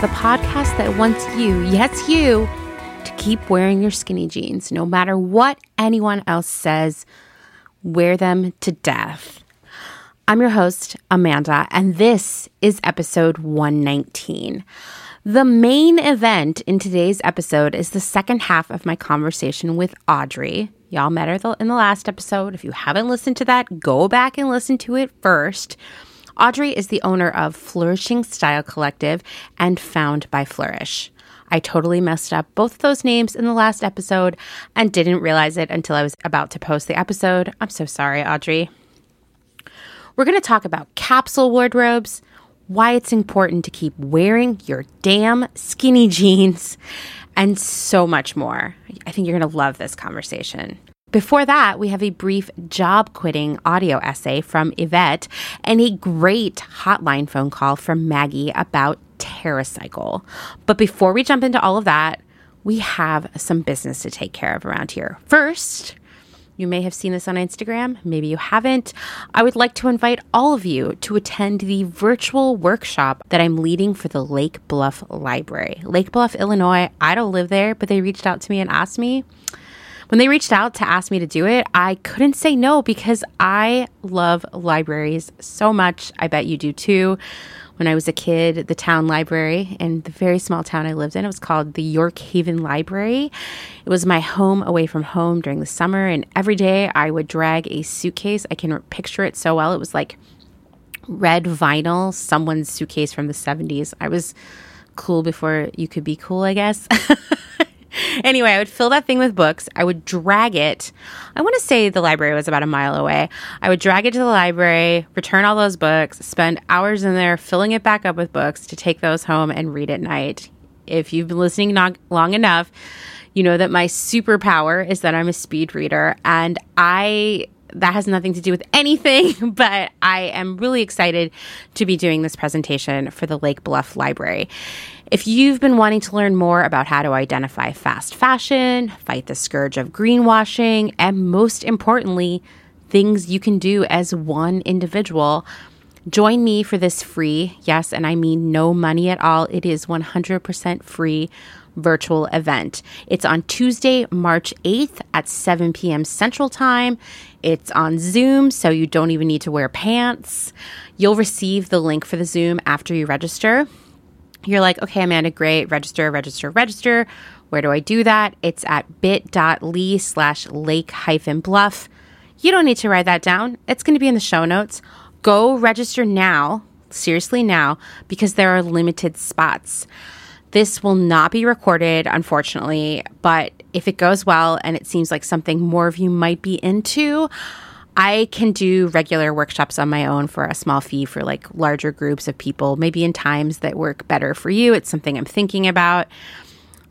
the podcast that wants you, yes, you, to keep wearing your skinny jeans no matter what anyone else says. Wear them to death. I'm your host, Amanda, and this is episode 119. The main event in today's episode is the second half of my conversation with Audrey. Y'all met her in the last episode. If you haven't listened to that, go back and listen to it first. Audrey is the owner of Flourishing Style Collective and Found by Flourish. I totally messed up both of those names in the last episode and didn't realize it until I was about to post the episode. I'm so sorry, Audrey. We're going to talk about capsule wardrobes, why it's important to keep wearing your damn skinny jeans, and so much more. I think you're going to love this conversation. Before that, we have a brief job quitting audio essay from Yvette and a great hotline phone call from Maggie about TerraCycle. But before we jump into all of that, we have some business to take care of around here. First, you may have seen this on Instagram, maybe you haven't. I would like to invite all of you to attend the virtual workshop that I'm leading for the Lake Bluff Library. Lake Bluff, Illinois. I don't live there, but they reached out to me and asked me when they reached out to ask me to do it, I couldn't say no because I love libraries so much. I bet you do too. When I was a kid, the town library in the very small town I lived in, it was called the York Haven Library. It was my home away from home during the summer, and every day I would drag a suitcase. I can picture it so well. It was like red vinyl, someone's suitcase from the 70s. I was cool before you could be cool, I guess. anyway, I would fill that thing with books. I would drag it. I want to say the library was about a mile away. I would drag it to the library, return all those books, spend hours in there filling it back up with books to take those home and read at night. If you've been listening long enough, you know that my superpower is that I'm a speed reader and I that has nothing to do with anything, but I am really excited to be doing this presentation for the Lake Bluff Library. If you've been wanting to learn more about how to identify fast fashion, fight the scourge of greenwashing, and most importantly, things you can do as one individual, join me for this free, yes, and I mean no money at all. It is 100% free virtual event. It's on Tuesday, March 8th at 7 p.m. Central Time. It's on Zoom, so you don't even need to wear pants. You'll receive the link for the Zoom after you register you're like, okay, Amanda, great, register, register, register. Where do I do that? It's at bit.ly slash lake hyphen bluff. You don't need to write that down. It's going to be in the show notes. Go register now, seriously now, because there are limited spots. This will not be recorded, unfortunately, but if it goes well and it seems like something more of you might be into, I can do regular workshops on my own for a small fee for like larger groups of people, maybe in times that work better for you. It's something I'm thinking about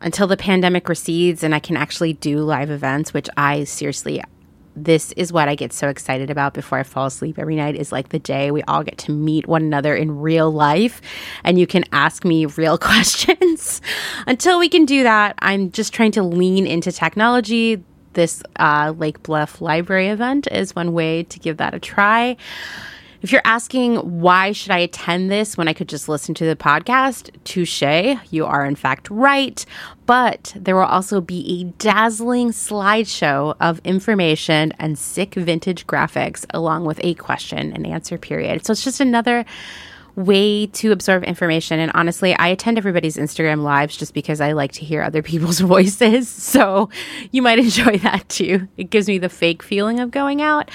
until the pandemic recedes and I can actually do live events, which I seriously this is what I get so excited about before I fall asleep every night is like the day we all get to meet one another in real life and you can ask me real questions. Until we can do that, I'm just trying to lean into technology this uh, Lake Bluff Library event is one way to give that a try. If you're asking why should I attend this when I could just listen to the podcast, touche, you are in fact right. But there will also be a dazzling slideshow of information and sick vintage graphics along with a question and answer period. So it's just another way to absorb information. And honestly, I attend everybody's Instagram lives just because I like to hear other people's voices. So you might enjoy that too. It gives me the fake feeling of going out.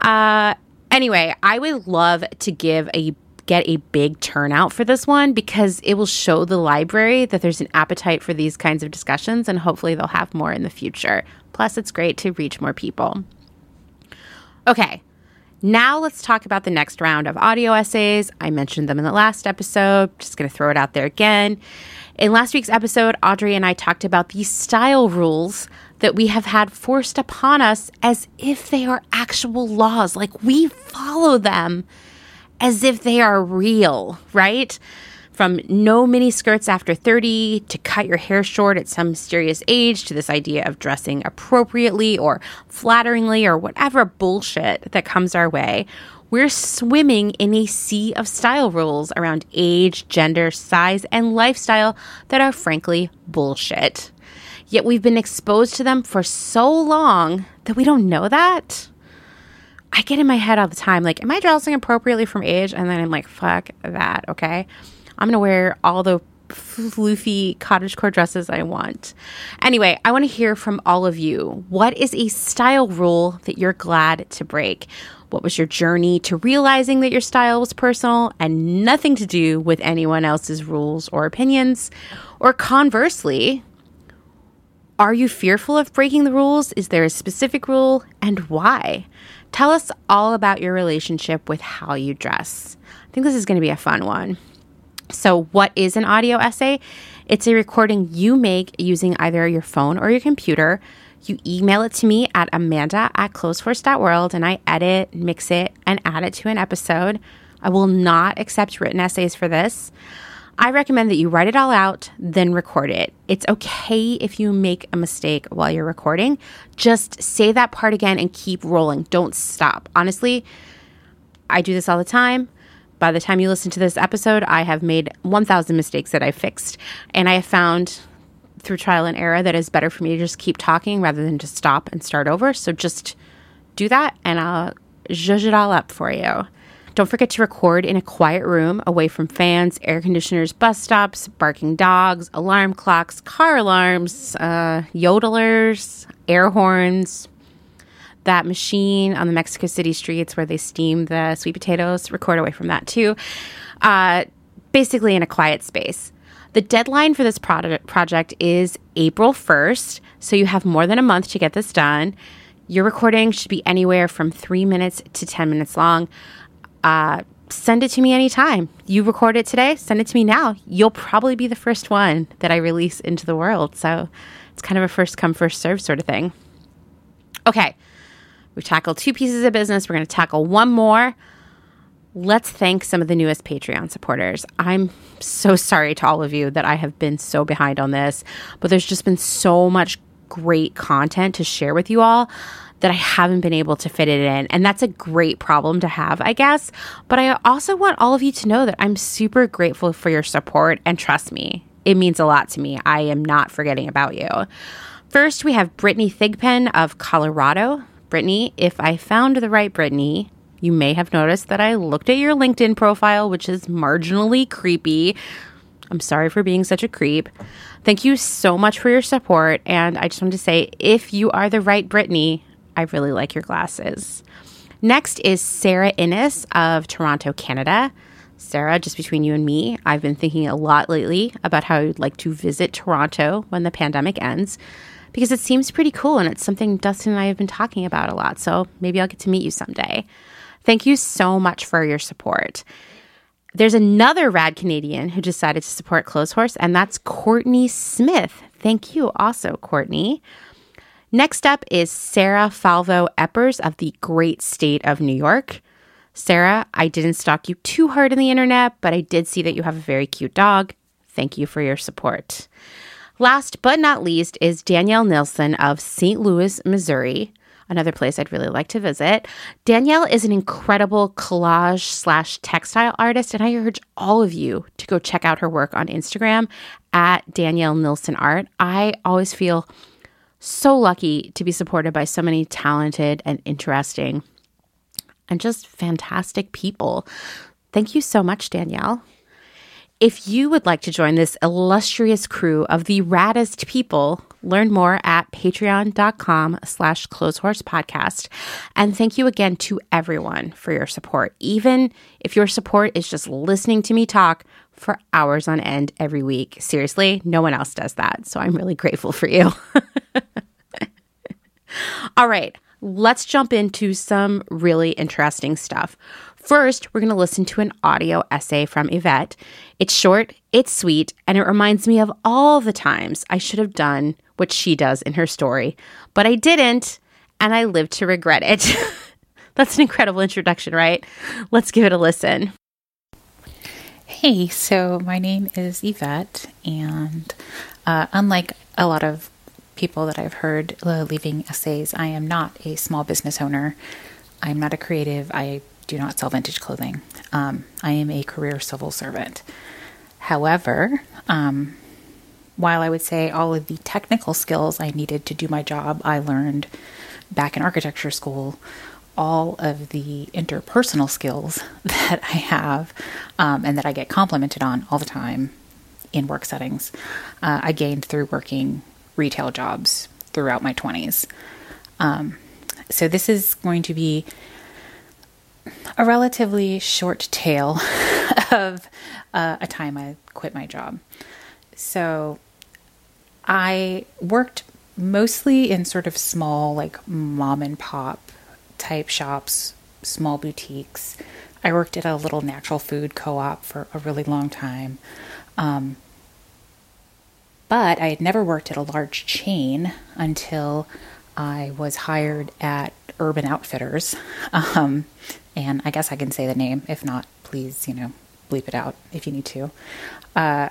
Uh, anyway, I would love to give a get a big turnout for this one because it will show the library that there's an appetite for these kinds of discussions and hopefully they'll have more in the future. Plus, it's great to reach more people. Okay, now let's talk about the next round of audio essays. I mentioned them in the last episode. Just going to throw it out there again. In last week's episode, Audrey and I talked about the style rules that we have had forced upon us as if they are actual laws. Like we follow them as if they are real, right? From no mini skirts after 30 to cut your hair short at some mysterious age to this idea of dressing appropriately or flatteringly or whatever bullshit that comes our way, we're swimming in a sea of style rules around age, gender, size, and lifestyle that are frankly bullshit. Yet we've been exposed to them for so long that we don't know that. I get in my head all the time, like, am I dressing appropriately from age? And then I'm like, fuck that, okay? I'm gonna wear all the floofy cottagecore dresses I want. Anyway, I want to hear from all of you. What is a style rule that you're glad to break? What was your journey to realizing that your style was personal and nothing to do with anyone else's rules or opinions? Or conversely, are you fearful of breaking the rules? Is there a specific rule and why? Tell us all about your relationship with how you dress. I think this is going to be a fun one. So, what is an audio essay? It's a recording you make using either your phone or your computer. You email it to me at amanda at clotheshorse.world and I edit, mix it, and add it to an episode. I will not accept written essays for this. I recommend that you write it all out, then record it. It's okay if you make a mistake while you're recording. Just say that part again and keep rolling. Don't stop. Honestly, I do this all the time. By the time you listen to this episode, I have made 1,000 mistakes that I fixed. And I have found through trial and error that it's better for me to just keep talking rather than just stop and start over. So just do that and I'll zhuzh it all up for you. Don't forget to record in a quiet room away from fans, air conditioners, bus stops, barking dogs, alarm clocks, car alarms, uh, yodelers, air horns. That machine on the Mexico City streets where they steam the sweet potatoes, record away from that too. Uh, basically, in a quiet space. The deadline for this product project is April 1st, so you have more than a month to get this done. Your recording should be anywhere from three minutes to 10 minutes long uh, send it to me anytime. You record it today, send it to me now. You'll probably be the first one that I release into the world. So it's kind of a first come, first serve sort of thing. Okay, we've tackled two pieces of business. We're going to tackle one more. Let's thank some of the newest Patreon supporters. I'm so sorry to all of you that I have been so behind on this, but there's just been so much great content to share with you all that I haven't been able to fit it in. And that's a great problem to have, I guess. But I also want all of you to know that I'm super grateful for your support. And trust me, it means a lot to me. I am not forgetting about you. First, we have Brittany Thigpen of Colorado. Brittany, if I found the right Brittany, you may have noticed that I looked at your LinkedIn profile, which is marginally creepy. I'm sorry for being such a creep. Thank you so much for your support. And I just want to say if you are the right Brittany, I really like your glasses. Next is Sarah Innes of Toronto, Canada. Sarah, just between you and me, I've been thinking a lot lately about how I'd like to visit Toronto when the pandemic ends because it seems pretty cool and it's something Dustin and I have been talking about a lot. So maybe I'll get to meet you someday. Thank you so much for your support. There's another rad Canadian who decided to support Clotheshorse, and that's Courtney Smith. Thank you also, Courtney. Next up is Sarah Falvo Eppers of the great state of New York. Sarah, I didn't stalk you too hard on the internet, but I did see that you have a very cute dog. Thank you for your support. Last but not least is Danielle Nilsson of St. Louis, Missouri, another place I'd really like to visit. Danielle is an incredible collage slash textile artist, and I urge all of you to go check out her work on Instagram at Danielle Nilsson Art. I always feel so lucky to be supported by so many talented and interesting and just fantastic people. Thank you so much, Danielle. If you would like to join this illustrious crew of the raddest people, learn more at patreon.com slash clotheshorse podcast. And thank you again to everyone for your support. Even if your support is just listening to me talk for hours on end every week. Seriously, no one else does that. So I'm really grateful for you. All right, let's jump into some really interesting stuff. First, we're going to listen to an audio essay from Yvette. It's short, it's sweet, and it reminds me of all the times I should have done what she does in her story, but I didn't, and I live to regret it. That's an incredible introduction, right? Let's give it a listen. Hey so my name is Yvette, and uh, unlike a lot of people that I've heard uh, leaving essays, I am not a small business owner. I'm not a creative. I do not sell vintage clothing. Um, I am a career civil servant. However, um, while I would say all of the technical skills I needed to do my job, I learned back in architecture school all of the interpersonal skills that I have um, and that I get complimented on all the time in work settings, uh, I gained through working retail jobs throughout my 20s. Um, so this is going to be a relatively short tale of uh, a time I quit my job. So I worked mostly in sort of small, like mom and pop type shops, small boutiques. I worked at a little natural food co op for a really long time. Um, but I had never worked at a large chain until I was hired at Urban Outfitters. Um, and I guess I can say the name. If not, please, you know, bleep it out if you need to. Uh,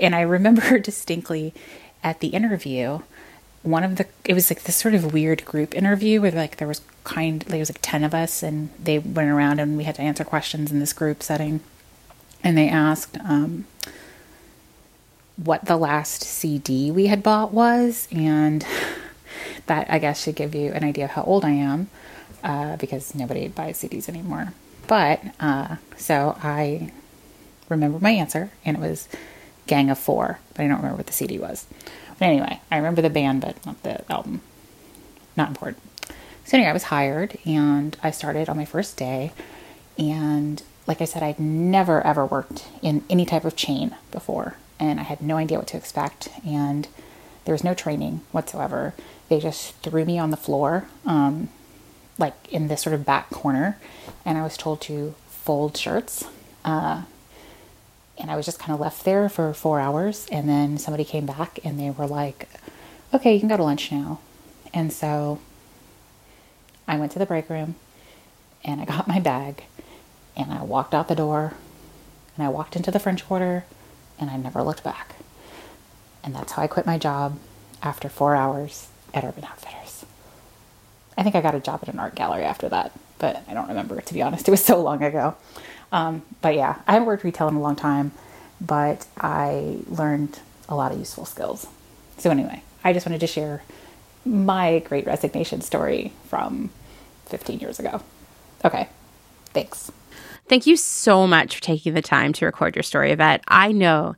and I remember distinctly at the interview, one of the it was like this sort of weird group interview where like there was kind there was like 10 of us and they went around and we had to answer questions in this group setting and they asked um, what the last cd we had bought was and that i guess should give you an idea of how old i am uh, because nobody buys cds anymore but uh, so i remember my answer and it was gang of four but i don't remember what the cd was but anyway i remember the band but not the album not important so anyway, I was hired and I started on my first day. And like I said, I'd never ever worked in any type of chain before, and I had no idea what to expect. And there was no training whatsoever. They just threw me on the floor, um, like in this sort of back corner, and I was told to fold shirts. Uh, and I was just kind of left there for four hours. And then somebody came back and they were like, okay, you can go to lunch now. And so I went to the break room and I got my bag and I walked out the door and I walked into the French Quarter and I never looked back. And that's how I quit my job after four hours at Urban Outfitters. I think I got a job at an art gallery after that, but I don't remember, to be honest. It was so long ago. Um, but yeah, I haven't worked retail in a long time, but I learned a lot of useful skills. So, anyway, I just wanted to share my great resignation story from 15 years ago. Okay, thanks. Thank you so much for taking the time to record your story, Yvette. I know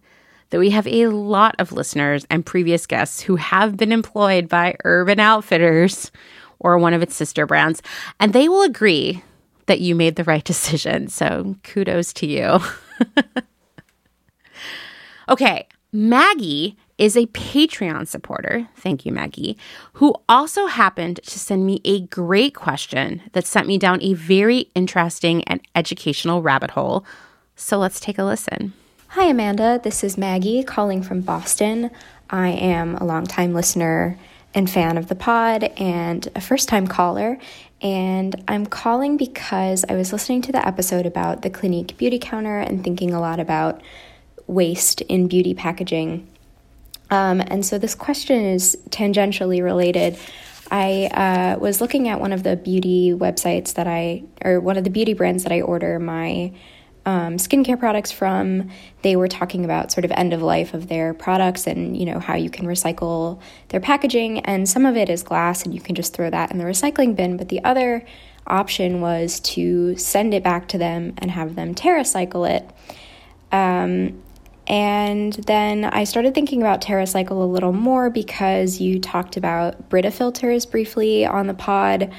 that we have a lot of listeners and previous guests who have been employed by Urban Outfitters or one of its sister brands, and they will agree that you made the right decision. So kudos to you. okay, Maggie is a Patreon supporter, thank you, Maggie, who also happened to send me a great question that sent me down a very interesting and educational rabbit hole. So let's take a listen. Hi, Amanda. This is Maggie calling from Boston. I am a longtime listener and fan of the pod and a first time caller. And I'm calling because I was listening to the episode about the Clinique beauty counter and thinking a lot about waste in beauty packaging um, and so this question is tangentially related. I uh, was looking at one of the beauty websites that I, or one of the beauty brands that I order my um, skincare products from. They were talking about sort of end of life of their products and you know how you can recycle their packaging. And some of it is glass, and you can just throw that in the recycling bin. But the other option was to send it back to them and have them TerraCycle it. Um, and then I started thinking about TerraCycle a little more because you talked about Brita filters briefly on the pod.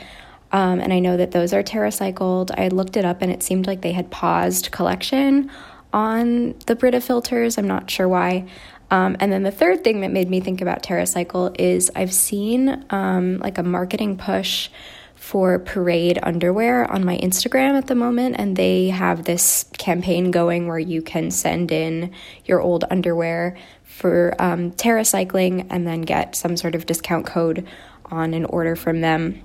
Um, and I know that those are TerraCycled. I looked it up and it seemed like they had paused collection on the Brita filters. I'm not sure why. Um, and then the third thing that made me think about TerraCycle is I've seen um, like a marketing push for Parade underwear on my Instagram at the moment, and they have this campaign going where you can send in your old underwear for um, TerraCycling and then get some sort of discount code on an order from them.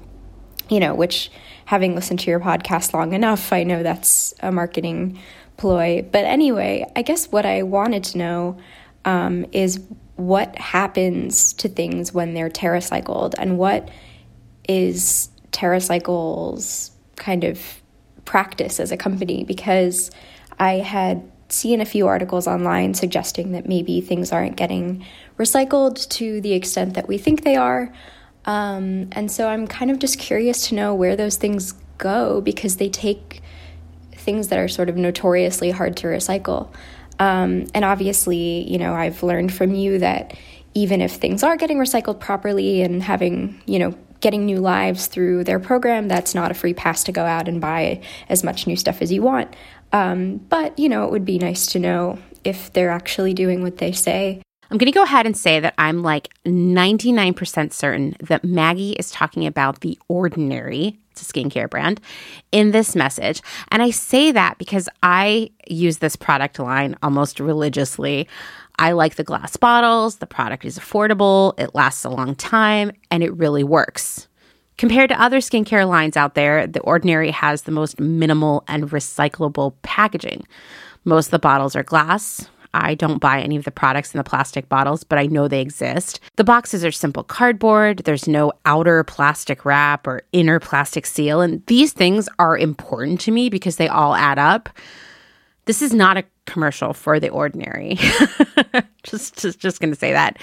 You know, which having listened to your podcast long enough, I know that's a marketing ploy. But anyway, I guess what I wanted to know um, is what happens to things when they're TerraCycled and what is TerraCycle's kind of practice as a company because I had seen a few articles online suggesting that maybe things aren't getting recycled to the extent that we think they are. Um, and so I'm kind of just curious to know where those things go because they take things that are sort of notoriously hard to recycle. Um, and obviously, you know, I've learned from you that even if things are getting recycled properly and having, you know, getting new lives through their program, that's not a free pass to go out and buy as much new stuff as you want. Um, but, you know, it would be nice to know if they're actually doing what they say. I'm going to go ahead and say that I'm like 99% certain that Maggie is talking about the ordinary, it's a skincare brand, in this message. And I say that because I use this product line almost religiously. I like the glass bottles, the product is affordable, it lasts a long time, and it really works. Compared to other skincare lines out there, The Ordinary has the most minimal and recyclable packaging. Most of the bottles are glass. I don't buy any of the products in the plastic bottles, but I know they exist. The boxes are simple cardboard. There's no outer plastic wrap or inner plastic seal. And these things are important to me because they all add up. This is not a commercial for the ordinary. just just, just going to say that.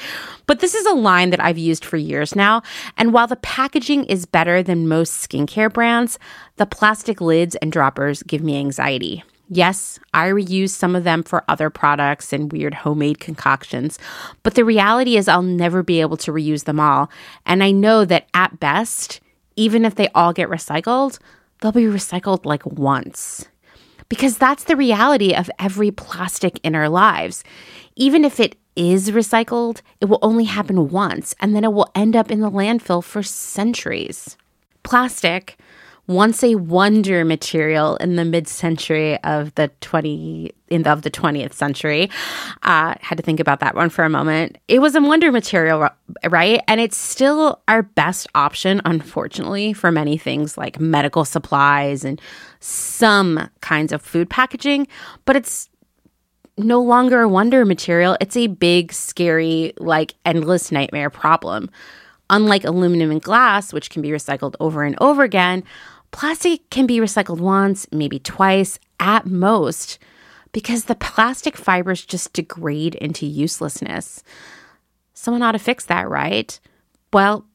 But this is a line that I've used for years now, and while the packaging is better than most skincare brands, the plastic lids and droppers give me anxiety. Yes, I reuse some of them for other products and weird homemade concoctions, but the reality is I'll never be able to reuse them all. And I know that at best, even if they all get recycled, they'll be recycled like once because that's the reality of every plastic in our lives. Even if it is recycled, it will only happen once and then it will end up in the landfill for centuries. Plastic, once a wonder material in the mid-century of the 20 in the, of the 20th century. Uh, had to think about that one for a moment. It was a wonder material right? And it's still our best option unfortunately for many things like medical supplies and some kinds of food packaging but it's no longer a wonder material. It's a big scary like endless nightmare problem. Unlike aluminum and glass which can be recycled over and over again Plastic can be recycled once, maybe twice at most, because the plastic fibers just degrade into uselessness. Someone ought to fix that, right? Well,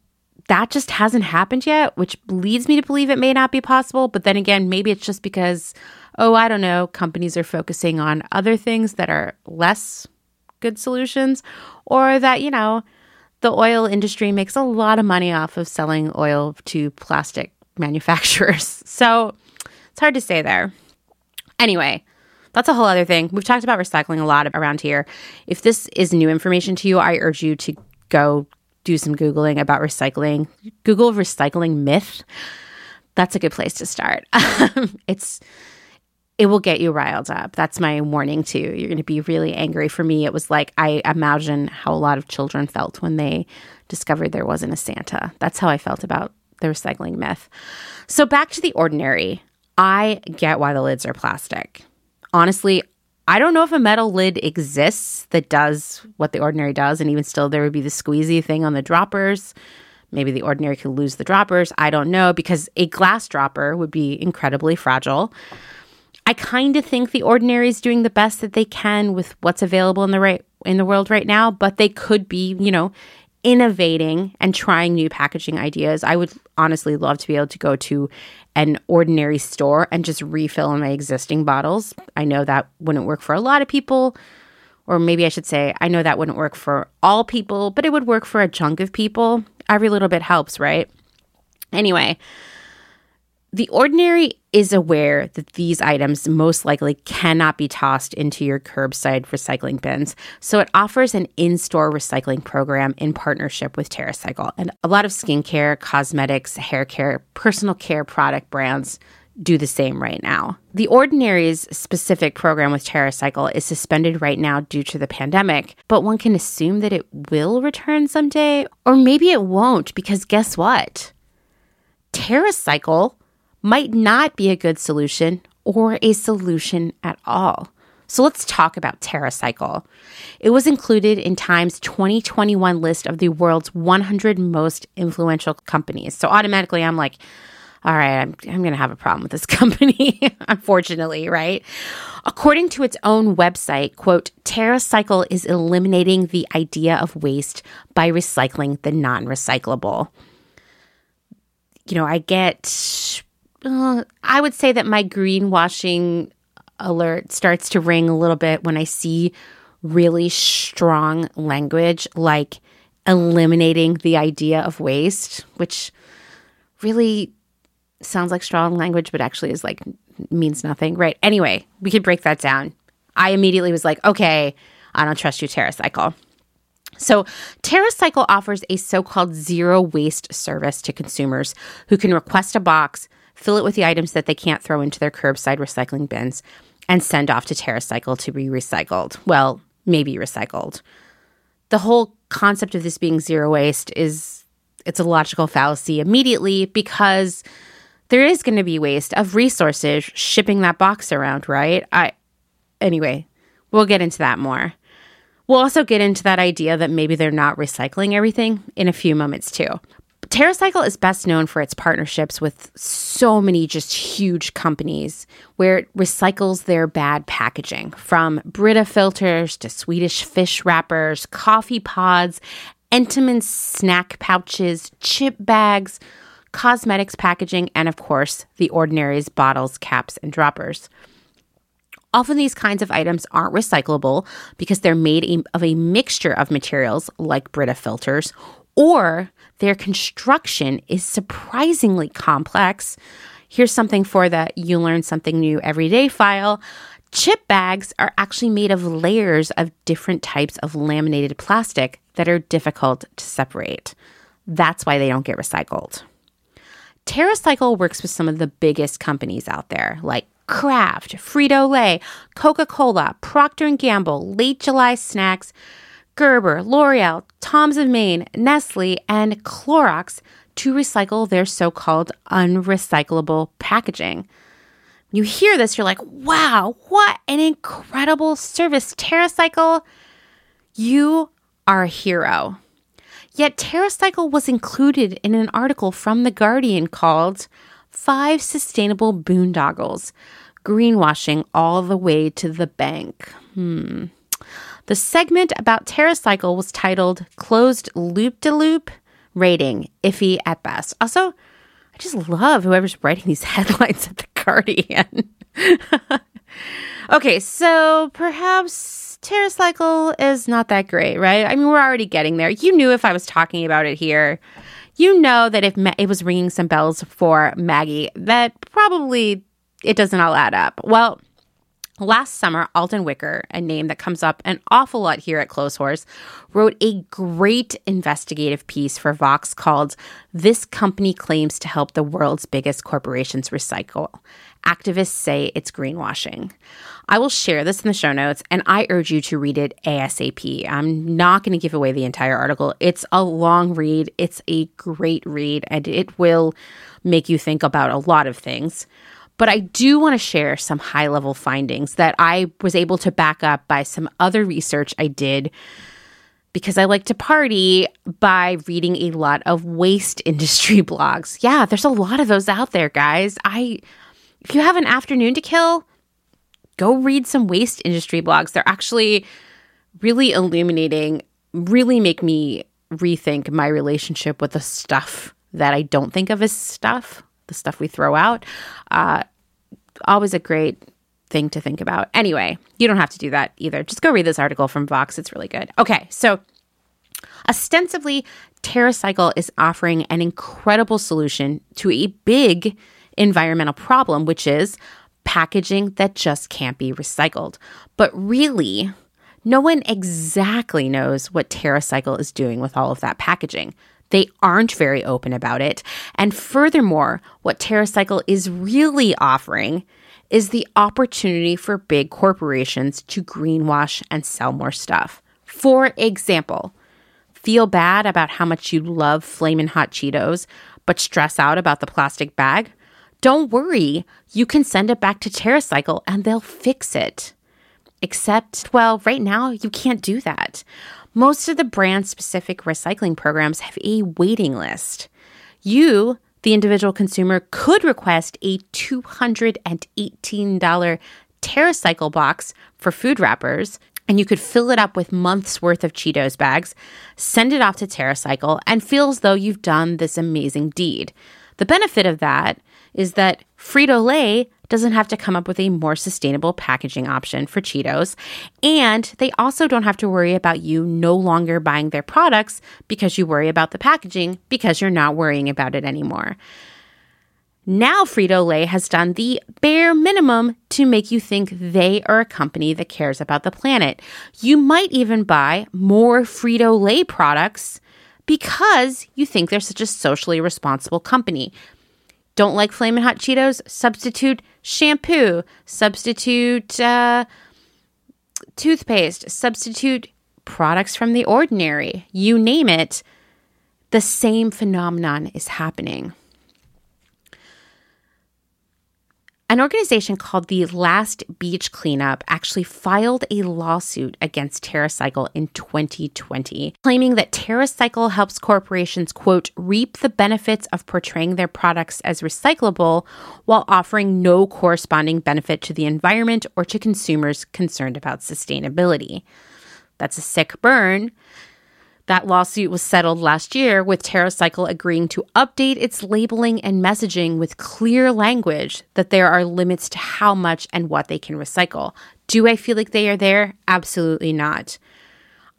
that just hasn't happened yet, which leads me to believe it may not be possible. But then again, maybe it's just because, oh, I don't know, companies are focusing on other things that are less good solutions, or that, you know, the oil industry makes a lot of money off of selling oil to plastic manufacturers. So it's hard to say there. Anyway, that's a whole other thing. We've talked about recycling a lot around here. If this is new information to you, I urge you to go do some Googling about recycling. Google recycling myth. That's a good place to start. Um, it's it will get you riled up. That's my warning too. You're going to be really angry. For me, it was like I imagine how a lot of children felt when they discovered there wasn't a Santa. That's how I felt about the recycling myth. So back to the ordinary. I get why the lids are plastic. Honestly, I don't know if a metal lid exists that does what the ordinary does, and even still, there would be the squeezy thing on the droppers. Maybe the ordinary could lose the droppers. I don't know because a glass dropper would be incredibly fragile. I kind of think the ordinary is doing the best that they can with what's available in the right in the world right now, but they could be, you know, innovating and trying new packaging ideas. I would honestly love to be able to go to an ordinary store and just refill my existing bottles. I know that wouldn't work for a lot of people, or maybe I should say, I know that wouldn't work for all people, but it would work for a chunk of people. Every little bit helps, right? Anyway, the ordinary is aware that these items most likely cannot be tossed into your curbside recycling bins, so it offers an in store recycling program in partnership with TerraCycle. And a lot of skincare, cosmetics, hair care, personal care product brands do the same right now. The Ordinary's specific program with TerraCycle is suspended right now due to the pandemic, but one can assume that it will return someday, or maybe it won't, because guess what? TerraCycle might not be a good solution or a solution at all. So let's talk about TerraCycle. It was included in Time's 2021 list of the world's 100 most influential companies. So automatically I'm like, all right, I'm, I'm going to have a problem with this company, unfortunately, right? According to its own website, quote, TerraCycle is eliminating the idea of waste by recycling the non recyclable. You know, I get, I would say that my greenwashing alert starts to ring a little bit when I see really strong language like eliminating the idea of waste, which really sounds like strong language, but actually is like means nothing, right? Anyway, we could break that down. I immediately was like, okay, I don't trust you, TerraCycle. So, TerraCycle offers a so called zero waste service to consumers who can request a box, fill it with the items that they can't throw into their curbside recycling bins, and send off to TerraCycle to be recycled. Well, maybe recycled. The whole concept of this being zero waste is it's a logical fallacy immediately because there is going to be waste of resources shipping that box around, right? I anyway, we'll get into that more. We'll also get into that idea that maybe they're not recycling everything in a few moments too. TerraCycle is best known for its partnerships with so many just huge companies where it recycles their bad packaging from Brita filters to Swedish fish wrappers, coffee pods, Entenmann's snack pouches, chip bags, cosmetics packaging, and of course, the ordinary's bottles, caps, and droppers. Often these kinds of items aren't recyclable because they're made of a mixture of materials like Brita filters, or their construction is surprisingly complex. Here's something for the You Learn Something New Every Day file. Chip bags are actually made of layers of different types of laminated plastic that are difficult to separate. That's why they don't get recycled. TerraCycle works with some of the biggest companies out there, like Kraft, Frito-Lay, Coca-Cola, Procter & Gamble, Late July Snacks, Gerber, L'Oreal, Tom's of Maine, Nestle, and Clorox to recycle their so-called unrecyclable packaging. You hear this, you're like, wow, what an incredible service, TerraCycle. You are a hero. Yet TerraCycle was included in an article from The Guardian called Five Sustainable Boondoggles Greenwashing All the Way to the Bank. Hmm. The segment about TerraCycle was titled Closed Loop de Loop Rating Iffy at Best. Also, I just love whoever's writing these headlines at The Guardian. okay, so perhaps TerraCycle is not that great, right? I mean, we're already getting there. You knew if I was talking about it here, you know that if it was ringing some bells for Maggie, that probably it doesn't all add up. Well, Last summer, Alden Wicker, a name that comes up an awful lot here at Clotheshorse, wrote a great investigative piece for Vox called This Company Claims to Help the World's Biggest Corporations Recycle. Activists say it's greenwashing. I will share this in the show notes and I urge you to read it ASAP. I'm not going to give away the entire article. It's a long read, it's a great read, and it will make you think about a lot of things. But I do want to share some high level findings that I was able to back up by some other research I did because I like to party by reading a lot of waste industry blogs. Yeah, there's a lot of those out there, guys. I if you have an afternoon to kill, go read some waste industry blogs. They're actually really illuminating, really make me rethink my relationship with the stuff that I don't think of as stuff, the stuff we throw out. Uh, always a great thing to think about. Anyway, you don't have to do that either. Just go read this article from Vox. It's really good. Okay, so ostensibly, TerraCycle is offering an incredible solution to a big environmental problem, which is packaging that just can't be recycled. But really, no one exactly knows what TerraCycle is doing with all of that packaging. They aren't very open about it. And furthermore, what TerraCycle is really offering is the opportunity for big corporations to greenwash and sell more stuff. For example, feel bad about how much you love flamin' hot Cheetos, but stress out about the plastic bag? Don't worry, you can send it back to TerraCycle and they'll fix it. Except, well, right now you can't do that. Most of the brand specific recycling programs have a waiting list. You, the individual consumer, could request a $218 TerraCycle box for food wrappers, and you could fill it up with months worth of Cheetos bags, send it off to TerraCycle, and feel as though you've done this amazing deed. The benefit of that is that Frito Lay doesn't have to come up with a more sustainable packaging option for Cheetos. And they also don't have to worry about you no longer buying their products because you worry about the packaging because you're not worrying about it anymore. Now, Frito Lay has done the bare minimum to make you think they are a company that cares about the planet. You might even buy more Frito Lay products because you think they're such a socially responsible company. Don't like Flamin' Hot Cheetos? Substitute shampoo, substitute uh, toothpaste, substitute products from the ordinary. You name it, the same phenomenon is happening. An organization called the Last Beach Cleanup actually filed a lawsuit against TerraCycle in 2020, claiming that TerraCycle helps corporations, quote, reap the benefits of portraying their products as recyclable while offering no corresponding benefit to the environment or to consumers concerned about sustainability. That's a sick burn. That lawsuit was settled last year with TerraCycle agreeing to update its labeling and messaging with clear language that there are limits to how much and what they can recycle. Do I feel like they are there? Absolutely not.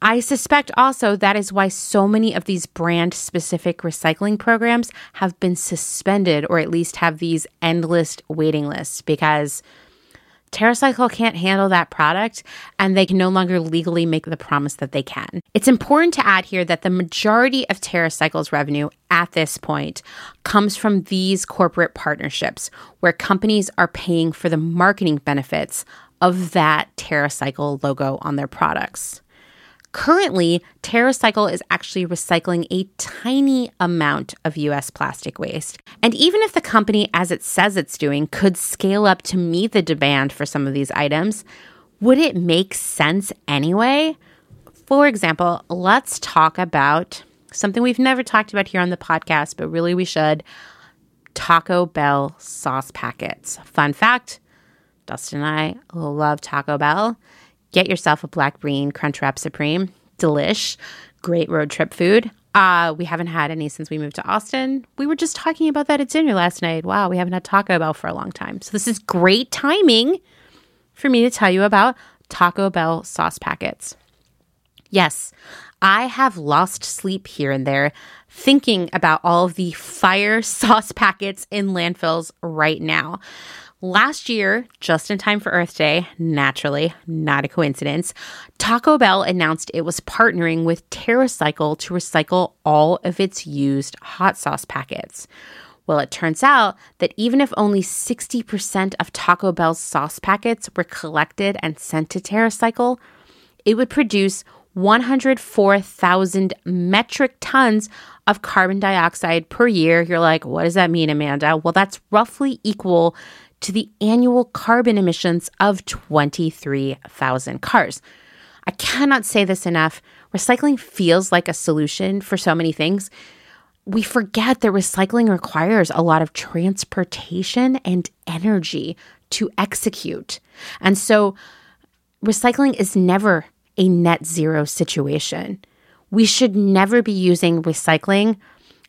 I suspect also that is why so many of these brand specific recycling programs have been suspended or at least have these endless waiting lists because TerraCycle can't handle that product and they can no longer legally make the promise that they can. It's important to add here that the majority of TerraCycle's revenue at this point comes from these corporate partnerships where companies are paying for the marketing benefits of that TerraCycle logo on their products. Currently, TerraCycle is actually recycling a tiny amount of US plastic waste. And even if the company, as it says it's doing, could scale up to meet the demand for some of these items, would it make sense anyway? For example, let's talk about something we've never talked about here on the podcast, but really we should Taco Bell sauce packets. Fun fact Dustin and I love Taco Bell. Get yourself a black bean Crunchwrap Supreme. Delish. Great road trip food. Uh, we haven't had any since we moved to Austin. We were just talking about that at dinner last night. Wow, we haven't had Taco Bell for a long time. So this is great timing for me to tell you about Taco Bell sauce packets. Yes, I have lost sleep here and there thinking about all of the fire sauce packets in landfills right now. Last year, just in time for Earth Day, naturally, not a coincidence, Taco Bell announced it was partnering with TerraCycle to recycle all of its used hot sauce packets. Well, it turns out that even if only 60% of Taco Bell's sauce packets were collected and sent to TerraCycle, it would produce 104,000 metric tons of carbon dioxide per year. You're like, what does that mean, Amanda? Well, that's roughly equal to the annual carbon emissions of 23,000 cars. I cannot say this enough. Recycling feels like a solution for so many things. We forget that recycling requires a lot of transportation and energy to execute. And so, recycling is never a net zero situation. We should never be using recycling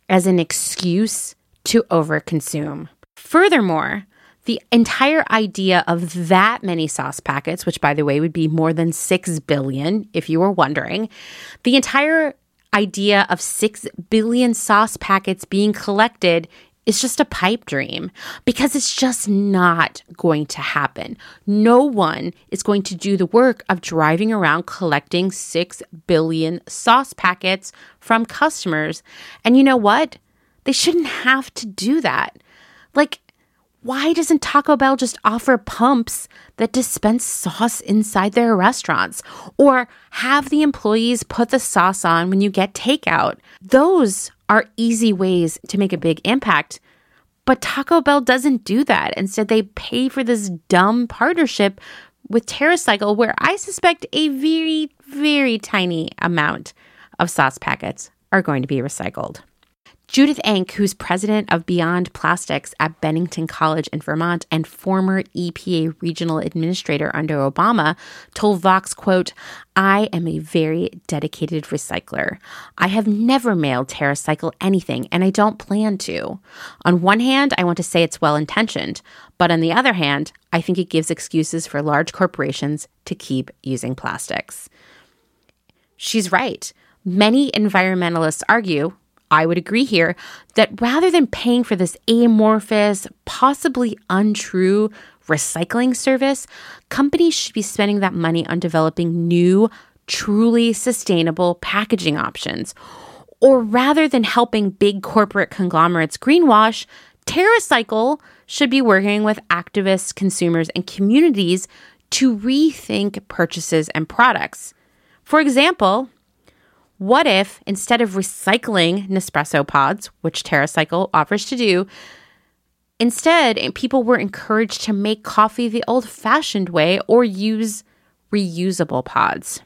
as an excuse to overconsume. Furthermore, the entire idea of that many sauce packets, which by the way would be more than 6 billion, if you were wondering, the entire idea of 6 billion sauce packets being collected is just a pipe dream because it's just not going to happen. No one is going to do the work of driving around collecting 6 billion sauce packets from customers. And you know what? They shouldn't have to do that. Like, why doesn't Taco Bell just offer pumps that dispense sauce inside their restaurants or have the employees put the sauce on when you get takeout? Those are easy ways to make a big impact. But Taco Bell doesn't do that. Instead, they pay for this dumb partnership with TerraCycle, where I suspect a very, very tiny amount of sauce packets are going to be recycled. Judith Enck, who's president of Beyond Plastics at Bennington College in Vermont and former EPA regional administrator under Obama, told Vox, quote, I am a very dedicated recycler. I have never mailed TerraCycle anything, and I don't plan to. On one hand, I want to say it's well intentioned, but on the other hand, I think it gives excuses for large corporations to keep using plastics. She's right. Many environmentalists argue, I would agree here that rather than paying for this amorphous, possibly untrue recycling service, companies should be spending that money on developing new, truly sustainable packaging options. Or rather than helping big corporate conglomerates greenwash, TerraCycle should be working with activists, consumers, and communities to rethink purchases and products. For example, what if instead of recycling Nespresso pods, which TerraCycle offers to do, instead people were encouraged to make coffee the old fashioned way or use reusable pods?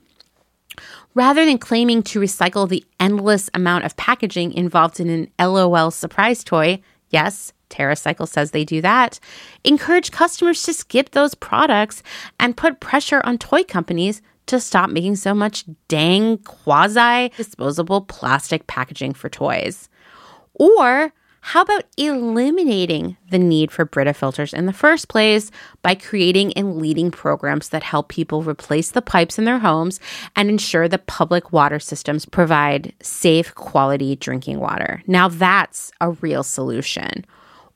Rather than claiming to recycle the endless amount of packaging involved in an LOL surprise toy, yes, TerraCycle says they do that, encourage customers to skip those products and put pressure on toy companies to stop making so much dang quasi disposable plastic packaging for toys? Or how about eliminating the need for Brita filters in the first place by creating and leading programs that help people replace the pipes in their homes and ensure that public water systems provide safe, quality drinking water? Now, that's a real solution.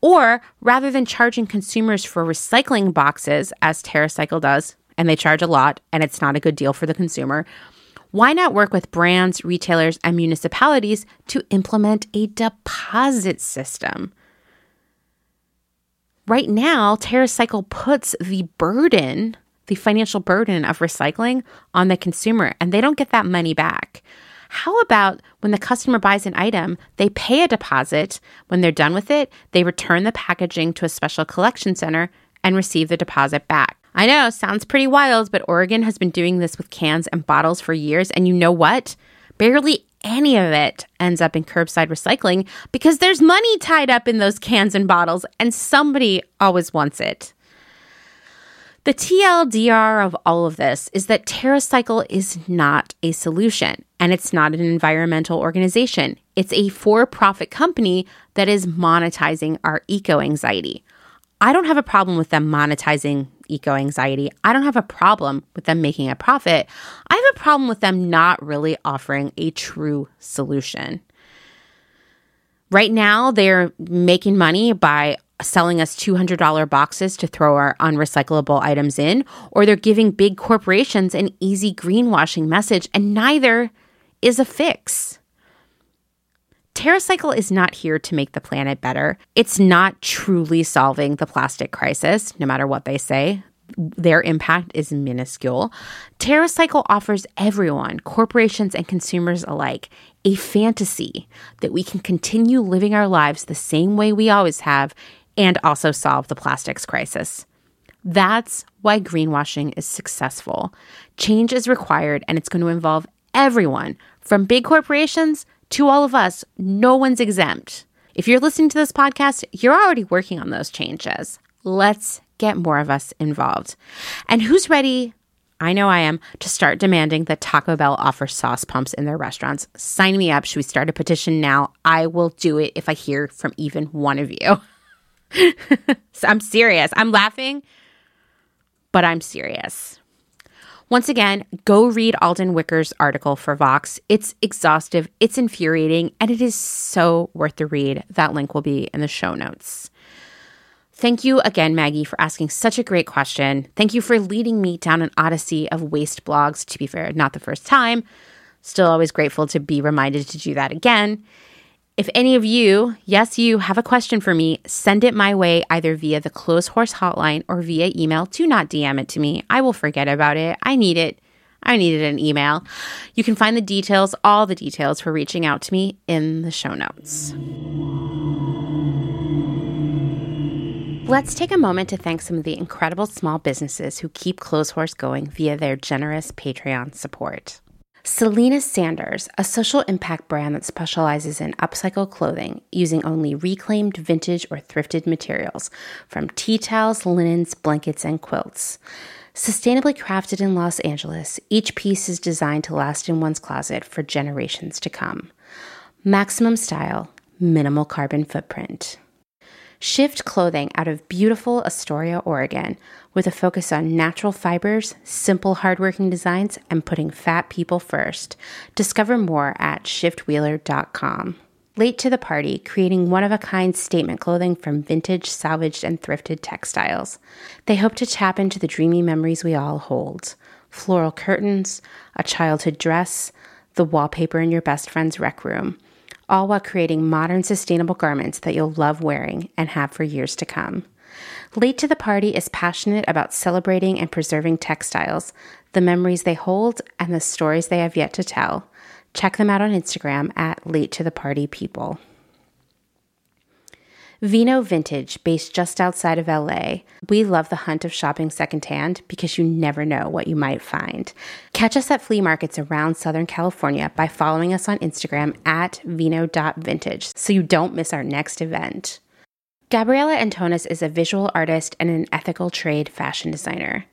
Or rather than charging consumers for recycling boxes, as TerraCycle does, and they charge a lot and it's not a good deal for the consumer, why not work with brands, retailers, and municipalities to implement a deposit system? Right now, TerraCycle puts the burden, the financial burden of recycling on the consumer, and they don't get that money back. How about when the customer buys an item, they pay a deposit. When they're done with it, they return the packaging to a special collection center and receive the deposit back? I know, sounds pretty wild, but Oregon has been doing this with cans and bottles for years. And you know what? Barely any of it ends up in curbside recycling because there's money tied up in those cans and bottles, and somebody always wants it. The TLDR of all of this is that TerraCycle is not a solution and it's not an environmental organization. It's a for profit company that is monetizing our eco anxiety. I don't have a problem with them monetizing eco anxiety. I don't have a problem with them making a profit. I have a problem with them not really offering a true solution. Right now, they're making money by selling us $200 boxes to throw our unrecyclable items in, or they're giving big corporations an easy greenwashing message, and neither is a fix. TerraCycle is not here to make the planet better. It's not truly solving the plastic crisis, no matter what they say. Their impact is minuscule. TerraCycle offers everyone, corporations and consumers alike, a fantasy that we can continue living our lives the same way we always have and also solve the plastics crisis. That's why greenwashing is successful. Change is required and it's going to involve everyone, from big corporations to all of us, no one's exempt. If you're listening to this podcast, you're already working on those changes. Let's get more of us involved. And who's ready? I know I am to start demanding that Taco Bell offer sauce pumps in their restaurants. Sign me up. Should we start a petition now? I will do it if I hear from even one of you. so I'm serious. I'm laughing, but I'm serious. Once again, go read Alden Wicker's article for Vox. It's exhaustive, it's infuriating, and it is so worth the read. That link will be in the show notes. Thank you again, Maggie, for asking such a great question. Thank you for leading me down an odyssey of waste blogs. To be fair, not the first time. Still always grateful to be reminded to do that again. If any of you, yes, you have a question for me, send it my way either via the Clotheshorse hotline or via email. Do not DM it to me. I will forget about it. I need it. I needed an email. You can find the details, all the details for reaching out to me in the show notes. Let's take a moment to thank some of the incredible small businesses who keep Clotheshorse going via their generous Patreon support. Selena Sanders, a social impact brand that specializes in upcycle clothing using only reclaimed vintage or thrifted materials from tea towels, linens, blankets, and quilts. Sustainably crafted in Los Angeles, each piece is designed to last in one's closet for generations to come. Maximum style, minimal carbon footprint. Shift clothing out of beautiful Astoria, Oregon, with a focus on natural fibers, simple, hardworking designs, and putting fat people first. Discover more at shiftwheeler.com. Late to the party, creating one of a kind statement clothing from vintage, salvaged, and thrifted textiles. They hope to tap into the dreamy memories we all hold floral curtains, a childhood dress, the wallpaper in your best friend's rec room, all while creating modern, sustainable garments that you'll love wearing and have for years to come. Late to the Party is passionate about celebrating and preserving textiles, the memories they hold, and the stories they have yet to tell. Check them out on Instagram at Late to the Party People. Vino Vintage, based just outside of LA. We love the hunt of shopping secondhand because you never know what you might find. Catch us at flea markets around Southern California by following us on Instagram at vino.vintage so you don't miss our next event. Gabriella Antonis is a visual artist and an ethical trade fashion designer.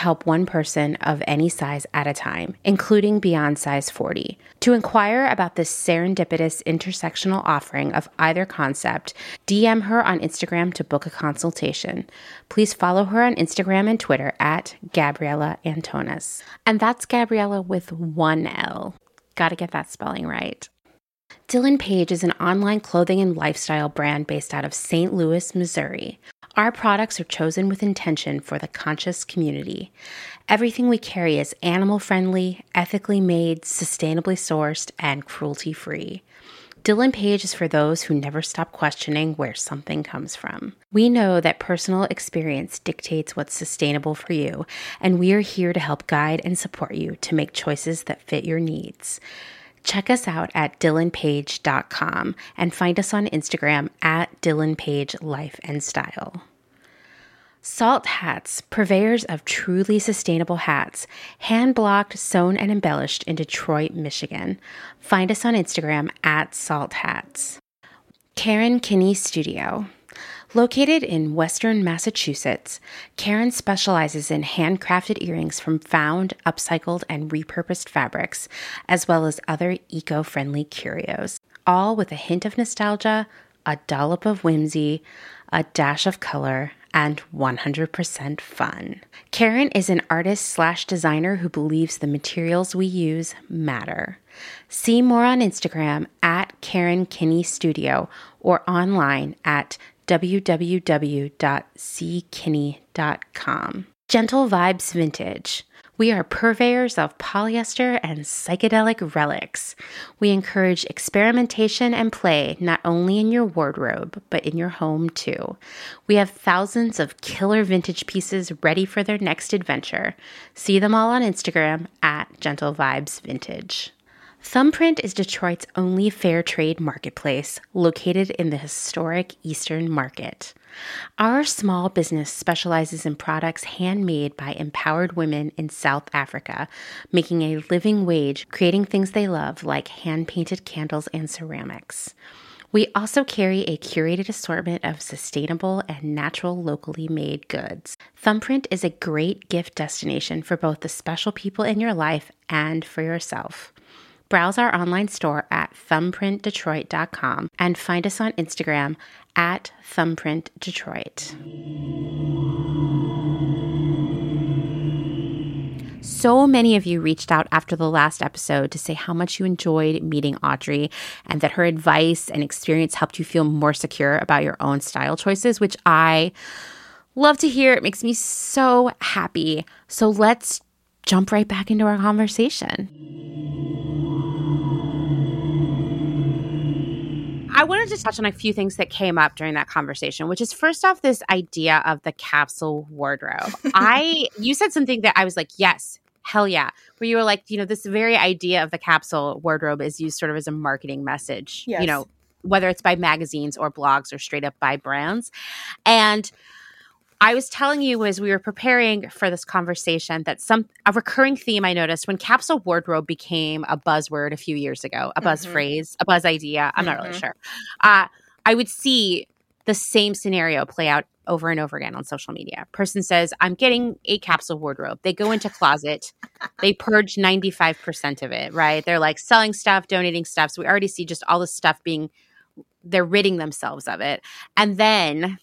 help one person of any size at a time, including beyond size 40. To inquire about this serendipitous intersectional offering of either concept, DM her on Instagram to book a consultation. Please follow her on Instagram and Twitter at Gabriella Antonis. And that's Gabriella with one L. Gotta get that spelling right. Dylan Page is an online clothing and lifestyle brand based out of St. Louis, Missouri. Our products are chosen with intention for the conscious community. Everything we carry is animal friendly, ethically made, sustainably sourced, and cruelty free. Dylan Page is for those who never stop questioning where something comes from. We know that personal experience dictates what's sustainable for you, and we are here to help guide and support you to make choices that fit your needs. Check us out at dylanpage.com and find us on Instagram at dylanpage life and style. Salt Hats, purveyors of truly sustainable hats, hand blocked, sewn, and embellished in Detroit, Michigan. Find us on Instagram at Salt Hats. Karen Kinney Studio. Located in Western Massachusetts, Karen specializes in handcrafted earrings from found, upcycled, and repurposed fabrics, as well as other eco friendly curios, all with a hint of nostalgia, a dollop of whimsy, a dash of color, and 100% fun. Karen is an artist slash designer who believes the materials we use matter. See more on Instagram at Karen Kinney Studio or online at www.ckinney.com. Gentle Vibes Vintage. We are purveyors of polyester and psychedelic relics. We encourage experimentation and play not only in your wardrobe, but in your home too. We have thousands of killer vintage pieces ready for their next adventure. See them all on Instagram at Gentle Vibes Vintage. Thumbprint is Detroit's only fair trade marketplace located in the historic Eastern Market. Our small business specializes in products handmade by empowered women in South Africa, making a living wage creating things they love like hand painted candles and ceramics. We also carry a curated assortment of sustainable and natural locally made goods. Thumbprint is a great gift destination for both the special people in your life and for yourself. Browse our online store at thumbprintdetroit.com and find us on Instagram at thumbprintdetroit. So many of you reached out after the last episode to say how much you enjoyed meeting Audrey and that her advice and experience helped you feel more secure about your own style choices, which I love to hear. It makes me so happy. So let's jump right back into our conversation. I wanted to touch on a few things that came up during that conversation, which is first off, this idea of the capsule wardrobe. I, you said something that I was like, yes, hell yeah. Where you were like, you know, this very idea of the capsule wardrobe is used sort of as a marketing message, Yes. you know, whether it's by magazines or blogs or straight up by brands. And I was telling you as we were preparing for this conversation that some a recurring theme I noticed when capsule wardrobe became a buzzword a few years ago, a buzz Mhm. phrase, a buzz idea. I'm not really Mhm. sure. Uh, I would see the same scenario play out over and over again on social media. Person says, "I'm getting a capsule wardrobe." They go into closet, they purge 95% of it. Right? They're like selling stuff, donating stuff. So we already see just all this stuff being. They're ridding themselves of it, and then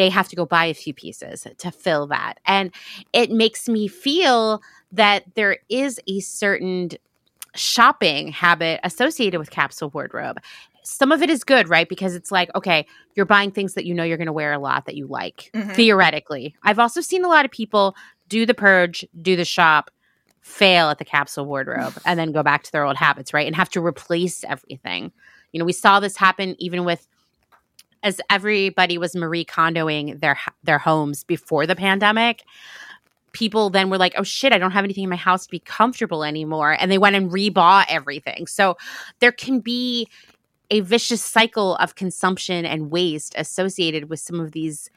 they have to go buy a few pieces to fill that. And it makes me feel that there is a certain shopping habit associated with capsule wardrobe. Some of it is good, right? Because it's like, okay, you're buying things that you know you're going to wear a lot that you like, Mhm. theoretically. I've also seen a lot of people do the purge, do the shop, fail at the capsule wardrobe, and then go back to their old habits, right? And have to replace everything. You know, we saw this happen even with as everybody was Marie Kondoing their their homes before the pandemic, people then were like, "Oh shit, I don't have anything in my house to be comfortable anymore," and they went and rebought everything. So there can be a vicious cycle of consumption and waste associated with some of these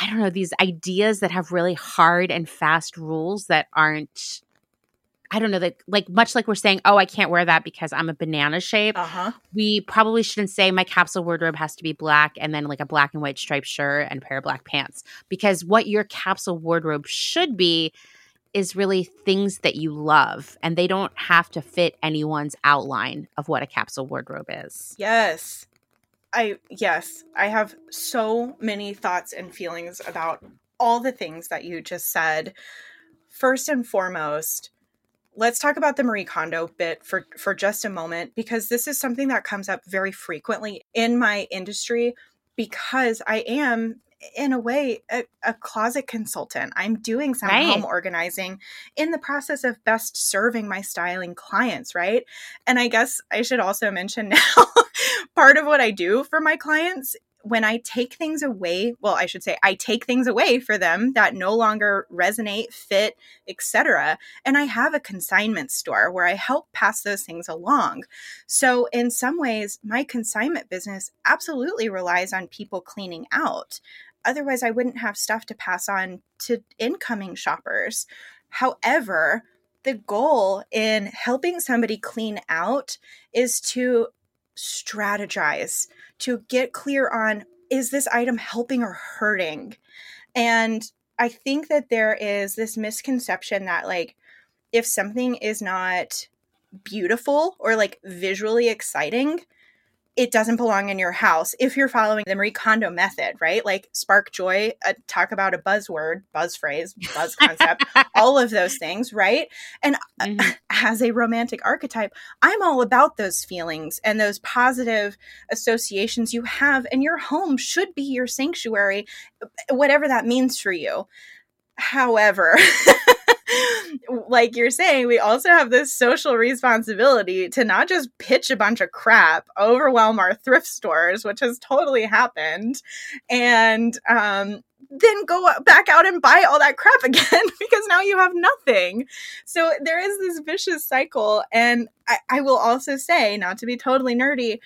I don't know, these ideas that have really hard and fast rules that aren't I don't know that like much like we're saying, "Oh, I can't wear that because I'm a banana shape." Uh huh. we probably shouldn't say my capsule wardrobe has to be black and then like a black and white striped shirt and a pair of black pants because what your capsule wardrobe should be is really things that you love and they don't have to fit anyone's outline of what a capsule wardrobe is. Yes. I yes, I have so many thoughts and feelings about all the things that you just said. First and foremost, let's talk about the Marie Kondo bit for for just a moment because this is something that comes up very frequently in my industry because I am in a way a, a closet consultant. I'm doing some Right. home organizing in the process of best serving my styling clients, right? And I guess I should also mention now part of what I do for my clients when I take things away, well, I should say I take things away for them that no longer resonate, fit, etc. And I have a consignment store where I help pass those things along. So in some ways, my consignment business absolutely relies on people cleaning out. Otherwise, I wouldn't have stuff to pass on to incoming shoppers. However, the goal in helping somebody clean out is to strategize, to get clear on is this item helping or hurting? And I think that there is this misconception that, like, if something is not beautiful or like visually exciting, it doesn't belong in your house if you're following the Marie Kondo method, right? Like spark joy, uh, talk about a buzzword, buzz phrase, buzz concept, all of those things, right? And uh, Mhm. as a romantic archetype, I'm all about those feelings and those positive associations you have, and your home should be your sanctuary, whatever that means for you. However, like you're saying, we also have this social responsibility to not just pitch a bunch of crap, overwhelm our thrift stores, which has totally happened, and um, then go back out and buy all that crap again because now you have nothing. So there is this vicious cycle. And I, I will also say, not to be totally nerdy,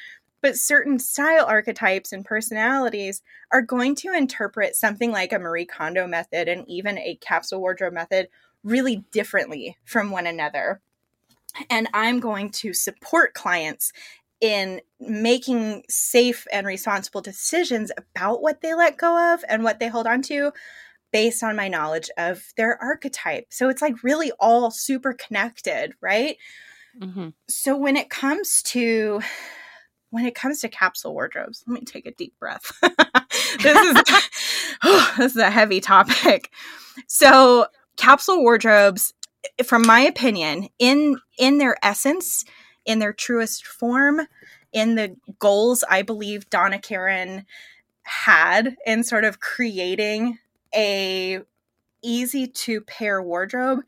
but certain style archetypes and personalities are going to interpret something like a Marie Kondo method and even a capsule wardrobe method really differently from one another. And I'm going to support clients in making safe and responsible decisions about what they let go of and what they hold on to based on my knowledge of their archetype. So it's like really all super connected, right? Mhm. So when it comes to when it comes to capsule wardrobes, let me take a deep breath. this is this is a heavy topic. So capsule wardrobes from my opinion, in in their essence, in their truest form, in the goals I believe Donna Karan had in sort of creating a easy to pair wardrobe,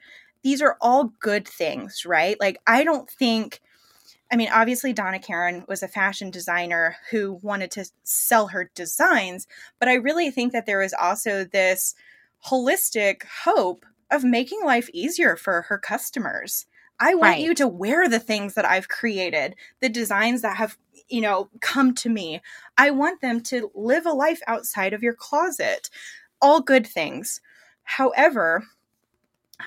these are all good things, right? Like I don't think I mean, obviously, Donna Karan was a fashion designer who wanted to sell her designs, but I really think that there is also this holistic hope of making life easier for her customers. I want right. you to wear the things that I've created, the designs that have, you know, come to me. I want them to live a life outside of your closet. All good things. However,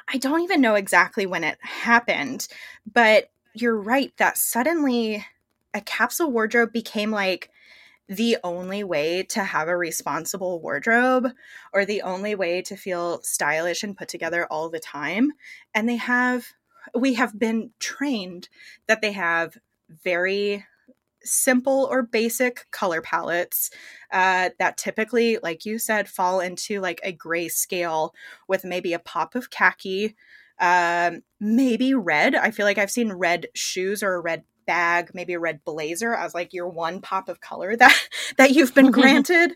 I don't even know exactly when it happened, but you're right that suddenly a capsule wardrobe became like the only way to have a responsible wardrobe or the only way to feel stylish and put together all the time. And they have, we have been trained that they have very simple or basic color palettes uh, that typically, like you said, fall into like a gray scale with maybe a pop of khaki um, maybe red. I feel like I've seen red shoes or a red bag, maybe a red blazer as like your one pop of color that that you've been granted.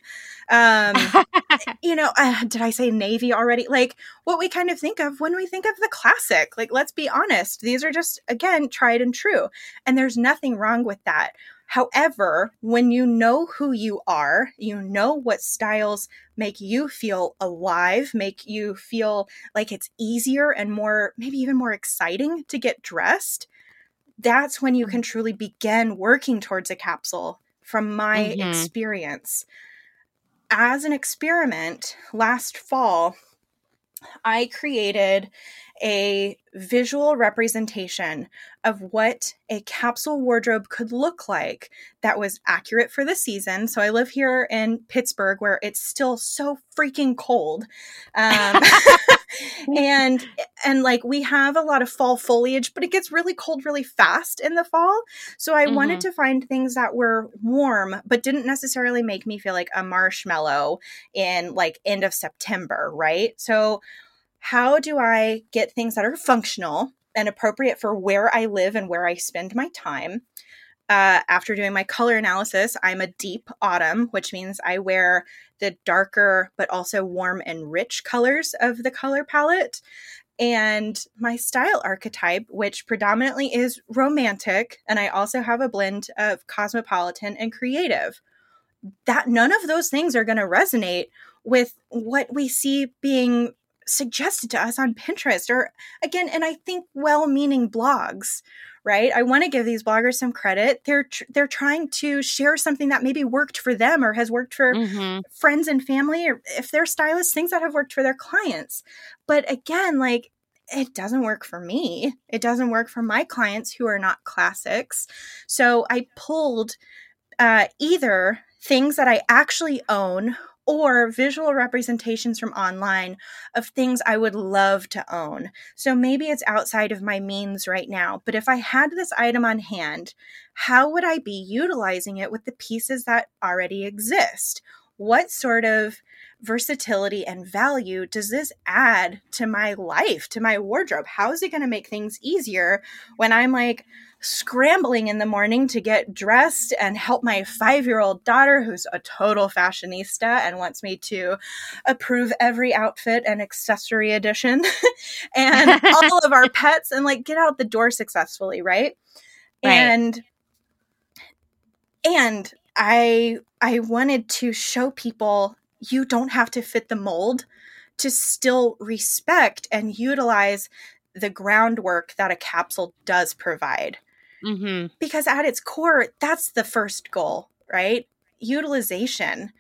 um, you know, uh, did I say navy already? Like what we kind of think of when we think of the classic. Like let's be honest, these are just again tried and true, and there's nothing wrong with that. However, when you know who you are, you know what styles make you feel alive, make you feel like it's easier and more, maybe even more exciting to get dressed. That's when you can truly begin working towards a capsule from my mm-hmm. experience. As an experiment last fall, I created a visual representation of what a capsule wardrobe could look like that was accurate for the season. So I live here in Pittsburgh where it's still so freaking cold. Um, and and like we have a lot of fall foliage, but it gets really cold really fast in the fall. So I mm-hmm. wanted to find things that were warm but didn't necessarily make me feel like a marshmallow in like end of September, right? So how do I get things that are functional and appropriate for where I live and where I spend my time? Uh, after doing my color analysis, I'm a deep autumn, which means I wear the darker but also warm and rich colors of the color palette. And my style archetype, which predominantly is romantic, and I also have a blend of cosmopolitan and creative. That none of those things are going to resonate with what we see being suggested to us on Pinterest or again, and I think well-meaning blogs, right? I want to give these bloggers some credit. They're tr- they're trying to share something that maybe worked for them or has worked for mm-hmm. friends and family or if they're stylists, things that have worked for their clients. But again, like it doesn't work for me. It doesn't work for my clients who are not classics. So I pulled uh, either things that I actually own or visual representations from online of things I would love to own. So maybe it's outside of my means right now, but if I had this item on hand, how would I be utilizing it with the pieces that already exist? What sort of versatility and value does this add to my life, to my wardrobe? How is it going to make things easier when I'm like, scrambling in the morning to get dressed and help my five year old daughter, who's a total fashionista and wants me to approve every outfit and accessory addition, and all of our pets, and like get out the door successfully, right? right? And and I I wanted to show people you don't have to fit the mold to still respect and utilize the groundwork that a capsule does provide. Mm-hmm. Because at its core, that's the first goal, right? Utilization.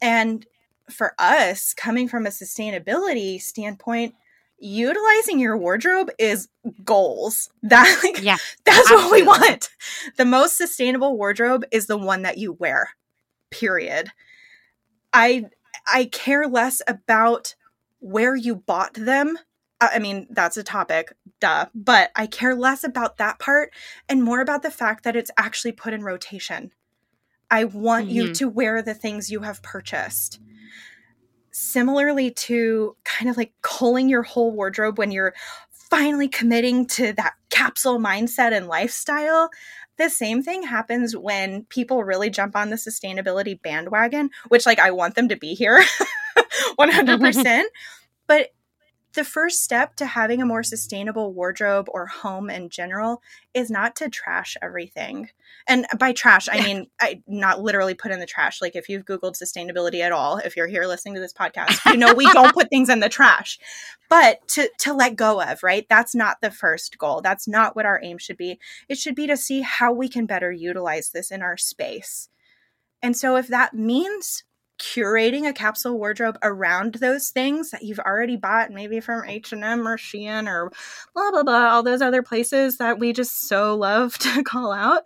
And for us, coming from a sustainability standpoint, utilizing your wardrobe is goals. That like yeah, that's absolutely. what we want. The most sustainable wardrobe is the one that you wear. Period. I I care less about where you bought them I mean, that's a topic, duh. But I care less about that part and more about the fact that it's actually put in rotation. I want mm-hmm. you to wear the things you have purchased. similarly to kind of like culling your whole wardrobe when you're finally committing to that capsule mindset and lifestyle, the same thing happens when people really jump on the sustainability bandwagon, which like I want them to be here 100%. but the first step to having a more sustainable wardrobe or home in general is not to trash everything. And by trash, I mean I not literally put in the trash. Like if you've googled sustainability at all, if you're here listening to this podcast, you know we don't put things in the trash. But to to let go of, right? That's not the first goal. That's not what our aim should be. It should be to see how we can better utilize this in our space. And so if that means curating a capsule wardrobe around those things that you've already bought maybe from H&M or Shein or blah blah blah all those other places that we just so love to call out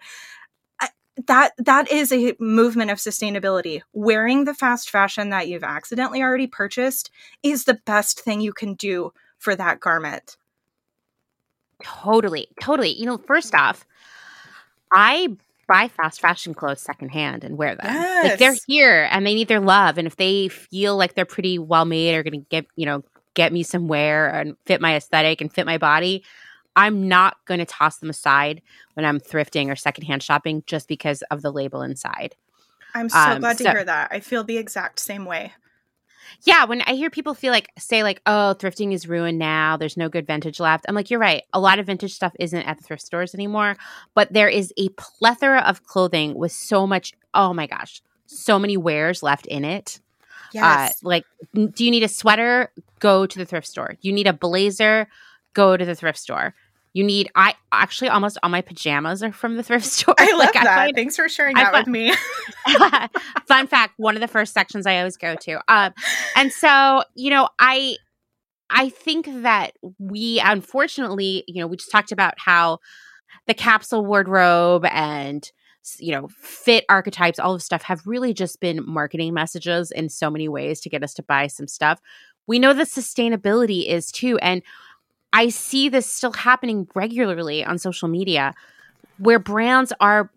that that is a movement of sustainability. Wearing the fast fashion that you've accidentally already purchased is the best thing you can do for that garment. Totally totally. You know first off i buy fast fashion clothes secondhand and wear them. Yes. Like they're here and they need their love. And if they feel like they're pretty well made or going to get, you know, get me some wear and fit my aesthetic and fit my body, I'm not going to toss them aside when I'm thrifting or secondhand shopping just because of the label inside. I'm so um, glad to so, hear that. I feel the exact same way yeah, when I hear people feel like say like, "Oh, thrifting is ruined now. There's no good vintage left." I'm like, "You're right. A lot of vintage stuff isn't at the thrift stores anymore, but there is a plethora of clothing with so much, oh my gosh, so many wears left in it." Uh, yes. Uh, like, do you need a sweater? Go to the thrift store. You need a blazer? Go to the thrift store. You need. I actually almost all my pajamas are from the thrift store. I love like, that. I find, Thanks for sharing that find, with me. fun fact: one of the first sections I always go to. Um, and so you know, I I think that we unfortunately, you know, we just talked about how the capsule wardrobe and you know fit archetypes all of stuff have really just been marketing messages in so many ways to get us to buy some stuff we know that sustainability is too and I see this still happening regularly on social media where brands are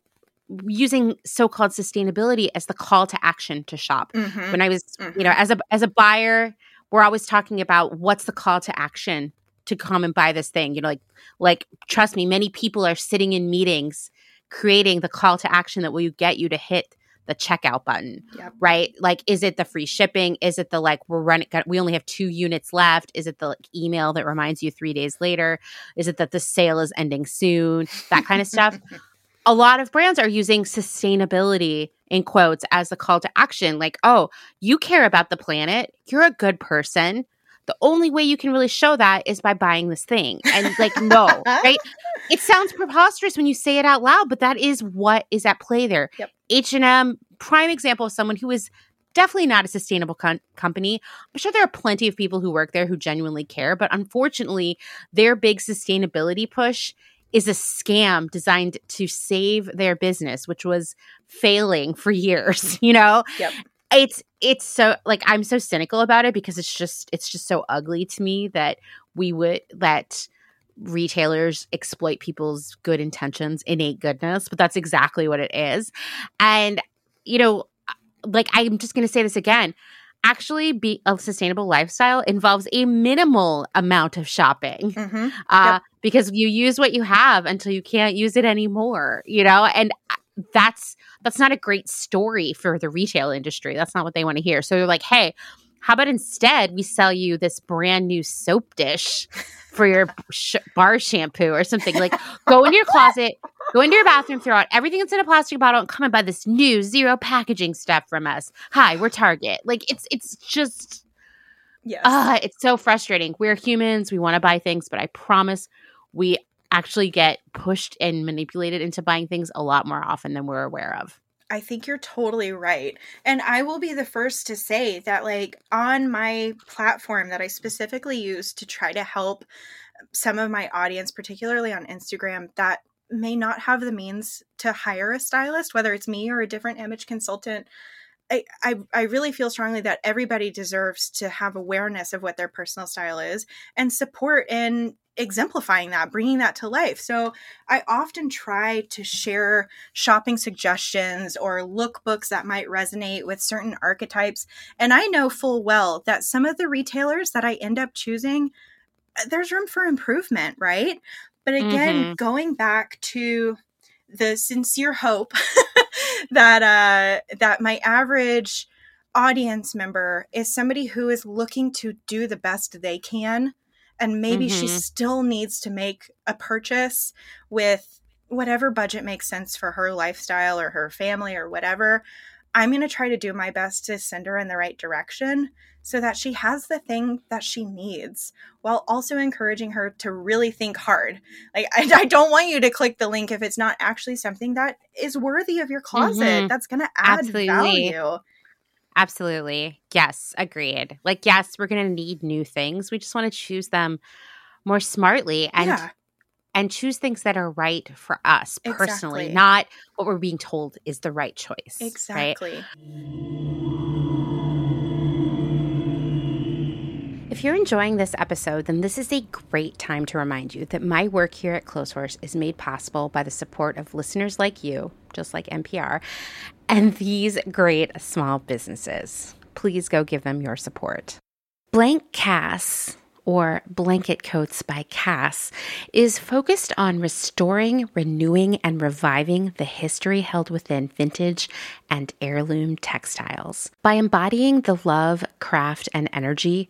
using so-called sustainability as the call to action to shop. Mm-hmm. When I was, mm-hmm. you know, as a as a buyer, we're always talking about what's the call to action to come and buy this thing. You know, like like trust me, many people are sitting in meetings creating the call to action that will get you to hit the checkout button, yep. right? Like, is it the free shipping? Is it the like we're running? We only have two units left. Is it the like, email that reminds you three days later? Is it that the sale is ending soon? That kind of stuff. A lot of brands are using sustainability in quotes as the call to action. Like, oh, you care about the planet. You're a good person the only way you can really show that is by buying this thing. And like, no, right? It sounds preposterous when you say it out loud, but that is what is at play there. H&M, prime example of someone who is definitely not a sustainable com- company. I'm sure there are plenty of people who work there who genuinely care, but unfortunately, their big sustainability push is a scam designed to save their business, which was failing for years, you know? Yep it's it's so like i'm so cynical about it because it's just it's just so ugly to me that we would let retailers exploit people's good intentions innate goodness but that's exactly what it is and you know like i'm just going to say this again actually be a sustainable lifestyle involves a minimal amount of shopping mm-hmm. uh, yep. because you use what you have until you can't use it anymore you know and that's that's not a great story for the retail industry. That's not what they want to hear. So they're like, hey, how about instead we sell you this brand new soap dish for your sh- bar shampoo or something? Like, go into your closet, go into your bathroom, throw out everything that's in a plastic bottle, and come and buy this new zero packaging stuff from us. Hi, we're Target. Like, it's it's just. Yes. Uh, it's so frustrating. We're humans. We want to buy things, but I promise we actually get pushed and manipulated into buying things a lot more often than we're aware of. I think you're totally right. And I will be the first to say that, like, on my platform that I specifically use to try to help some of my audience, particularly on Instagram, that may not have the means to hire a stylist, whether it's me or a different image consultant. I, I, I really feel strongly that everybody deserves to have awareness of what their personal style is and support in exemplifying that, bringing that to life. So I often try to share shopping suggestions or lookbooks that might resonate with certain archetypes. And I know full well that some of the retailers that I end up choosing, uh, there's room for improvement, right? But again, mm-hmm. going back to the sincere hope that uh that my average audience member is somebody who is looking to do the best they can and maybe mm-hmm. she still needs to make a purchase with whatever budget makes sense for her lifestyle or her family or whatever i'm going to try to do my best to send her in the right direction so that she has the thing that she needs while also encouraging her to really think hard like i, I don't want you to click the link if it's not actually something that is worthy of your closet mm-hmm. that's going to add Absolutely. value Absolutely. Yes, agreed. Like, yes, we're going to need new things. We just want to choose them more smartly and yeah. and choose things that are right for us personally, exactly. not what we're being told is the right choice. Exactly. Right? If you're enjoying this episode, then this is a great time to remind you that my work here at Clotheshorse is made possible by the support of listeners like you, just like NPR, and these great small businesses. Please go give them your support. Blank Cass or Blanket Coats by Cass, is focused on restoring, renewing, and reviving the history held within vintage and heirloom textiles. By embodying the love, craft, and energy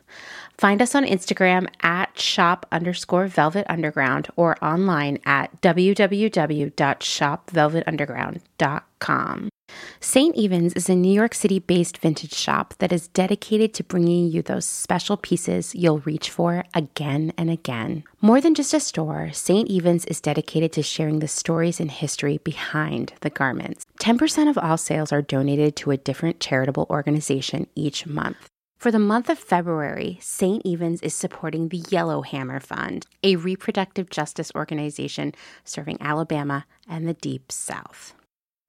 Find us on Instagram at shop underscore velvet underground or online at www.shopvelvetunderground.com. St. Evens is a New York City based vintage shop that is dedicated to bringing you those special pieces you'll reach for again and again. More than just a store, St. Evens is dedicated to sharing the stories and history behind the garments. 10% of all sales are donated to a different charitable organization each month. For the month of February, St. Evens is supporting the Yellowhammer Fund, a reproductive justice organization serving Alabama and the Deep South.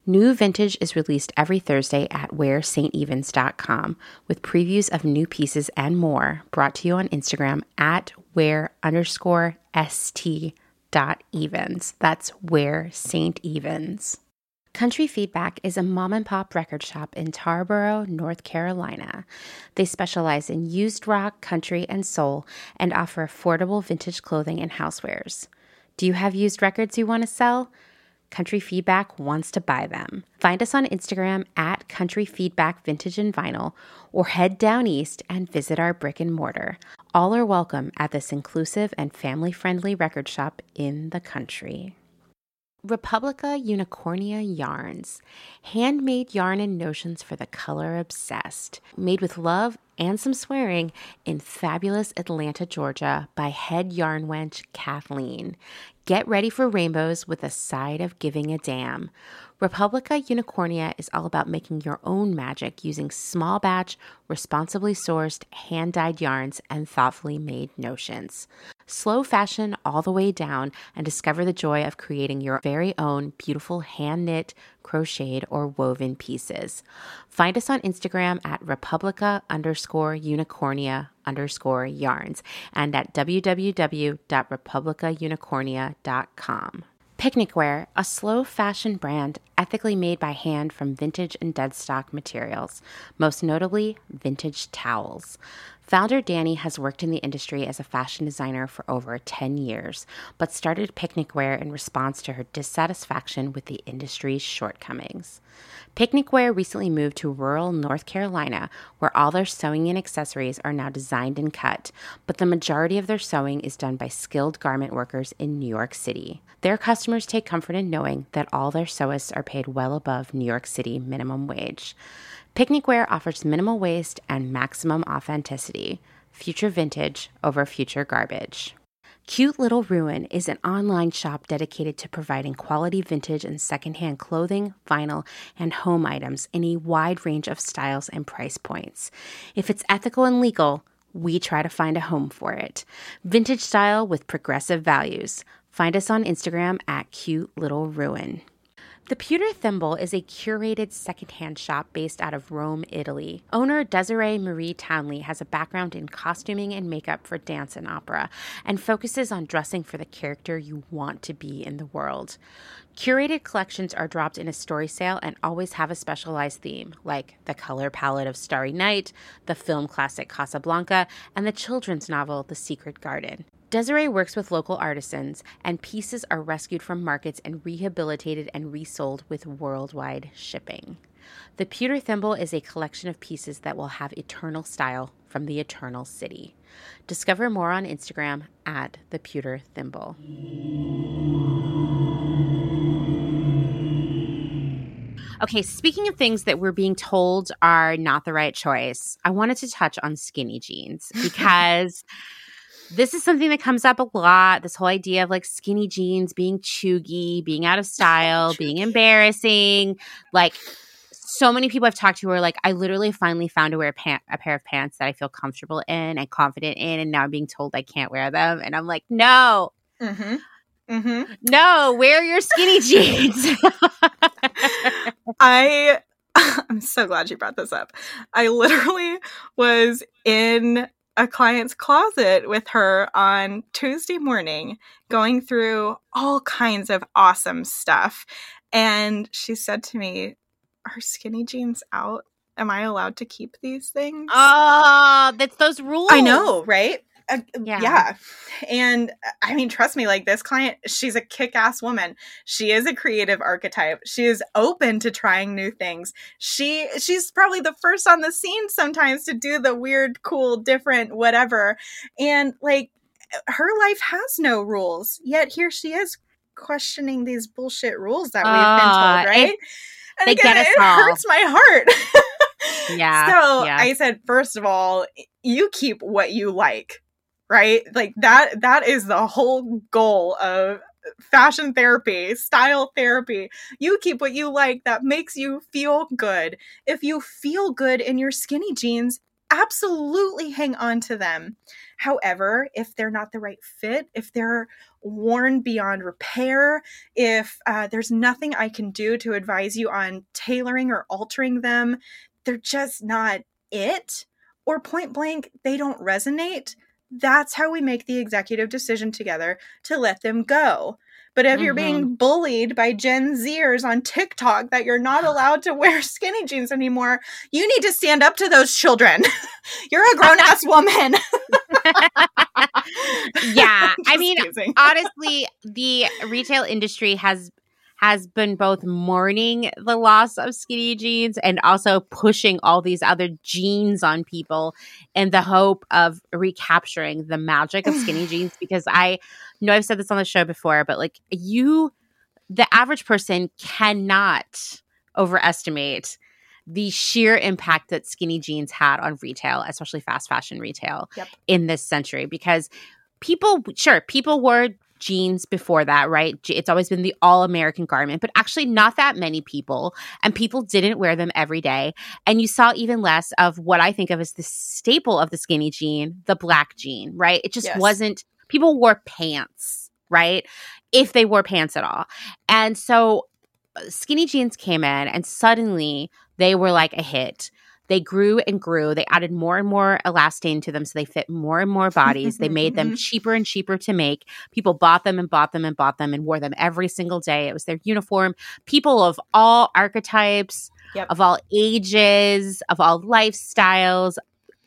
New vintage is released every Thursday at wearstevens.com with previews of new pieces and more brought to you on Instagram at wear underscore st dot evens. That's where St. Evens. Country Feedback is a mom and pop record shop in Tarboro, North Carolina. They specialize in used rock, country, and soul and offer affordable vintage clothing and housewares. Do you have used records you want to sell? Country Feedback wants to buy them. Find us on Instagram at Country Feedback Vintage and Vinyl or head down east and visit our brick and mortar. All are welcome at this inclusive and family friendly record shop in the country. Republica Unicornia Yarns, handmade yarn and notions for the color obsessed, made with love and some swearing in fabulous Atlanta, Georgia by head yarn wench Kathleen. Get ready for rainbows with a side of giving a damn. Republica Unicornia is all about making your own magic using small batch, responsibly sourced, hand dyed yarns and thoughtfully made notions. Slow fashion all the way down and discover the joy of creating your very own beautiful hand knit, crocheted, or woven pieces. Find us on Instagram at Republica underscore unicornia underscore yarns and at www.republicaunicornia.com. Picnic Wear, a slow fashion brand ethically made by hand from vintage and dead stock materials, most notably vintage towels. Founder Danny has worked in the industry as a fashion designer for over 10 years, but started picnic wear in response to her dissatisfaction with the industry's shortcomings. Picnic Wear recently moved to rural North Carolina, where all their sewing and accessories are now designed and cut, but the majority of their sewing is done by skilled garment workers in New York City. Their customers take comfort in knowing that all their sewists are paid well above New York City minimum wage. Picnic Wear offers minimal waste and maximum authenticity. Future vintage over future garbage. Cute Little Ruin is an online shop dedicated to providing quality vintage and secondhand clothing, vinyl, and home items in a wide range of styles and price points. If it's ethical and legal, we try to find a home for it. Vintage style with progressive values. Find us on Instagram at Cute Little Ruin. The Pewter Thimble is a curated secondhand shop based out of Rome, Italy. Owner Desiree Marie Townley has a background in costuming and makeup for dance and opera and focuses on dressing for the character you want to be in the world. Curated collections are dropped in a story sale and always have a specialized theme, like the color palette of Starry Night, the film classic Casablanca, and the children's novel The Secret Garden. Desiree works with local artisans, and pieces are rescued from markets and rehabilitated and resold with worldwide shipping. The Pewter Thimble is a collection of pieces that will have eternal style from the Eternal City. Discover more on Instagram at the Pewter Thimble. Okay, speaking of things that we're being told are not the right choice, I wanted to touch on skinny jeans because this is something that comes up a lot this whole idea of like skinny jeans being cheugy being out of style being embarrassing like so many people I've talked to are like, I literally finally found to wear a, pant- a pair of pants that I feel comfortable in and confident in, and now I'm being told I can't wear them. And I'm like, no, Mm-hmm. Mm-hmm. no, wear your skinny jeans. I I'm so glad you brought this up. I literally was in a client's closet with her on Tuesday morning going through all kinds of awesome stuff. And she said to me, Are skinny jeans out? Am I allowed to keep these things? oh, that's those rules. I know, right? Uh, Yeah. yeah. And uh, I mean, trust me, like this client, she's a kick ass woman. She is a creative archetype. She is open to trying new things. She she's probably the first on the scene sometimes to do the weird, cool, different, whatever. And like her life has no rules. Yet here she is questioning these bullshit rules that we've Ah, been told, right? and they again, get us it all. hurts my heart. Yeah, So yeah. I said, first of all, you keep what you like, right? Like that that is the whole goal of fashion therapy, style therapy. You keep what you like that makes you feel good. If you feel good in your skinny jeans, absolutely hang on to them. However, if they're not the right fit, if they're worn beyond repair, if uh, there's nothing I can do to advise you on tailoring or altering them, they're just not it, or point blank, they don't resonate, that's how we make the executive decision together to let them go. But if you're being mm-hmm. bullied by Gen Zers on TikTok that you're not allowed to wear skinny jeans anymore, you need to stand up to those children. you're a grown ass woman. yeah. I mean, teasing. honestly, the retail industry has has been both mourning the loss of skinny jeans and also pushing all these other jeans on people in the hope of recapturing the magic of skinny jeans because I know I've said this on the show before but like you the average person cannot overestimate the sheer impact that skinny jeans had on retail especially fast fashion retail Yep. in this century because people sure people wore jeans before that right? It's always been the all american garment but actually not that many people and people didn't wear them every day. And you saw even less of what i think of as the staple of the skinny jean the black jean right? It just Yes. wasn't people wore pants right? If they wore pants at all. And so uh, skinny jeans came in and suddenly they were like a hit they grew and grew. They added more and more elastane to them so they fit more and more bodies. they made them cheaper and cheaper to make. People bought them and bought them and bought them and wore them every single day. It was their uniform. People of all archetypes, Yep. of all ages, of all lifestyles,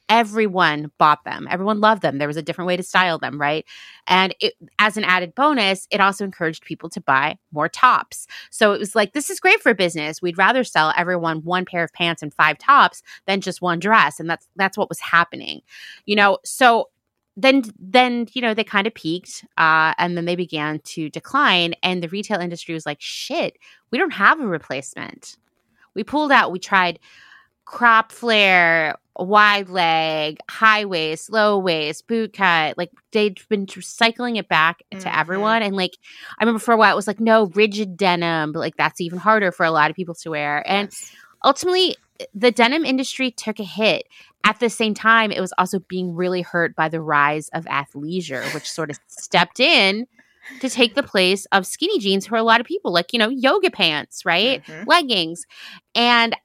everyone bought them. Everyone loved them. There was a different way to style them, right? And it, as an added bonus, it also encouraged people to buy more tops. So it was like, this is great for business. We'd rather sell everyone one pair of pants and five tops than just one dress. And that's that's what was happening. You know, so then then you know they kind of peaked uh, and then they began to decline and the retail industry was like shit we don't have a replacement we pulled out we tried crop flare wide leg high waist low waist boot cut like they'd been cycling it back to Mhm. everyone and like i remember for a while it was like no rigid denim but like that's even harder for a lot of people to wear and Yes. ultimately the denim industry took a hit at the same time it was also being really hurt by the rise of athleisure which sort of stepped in to take the place of skinny jeans for a lot of people like you know yoga pants right Mhm. leggings and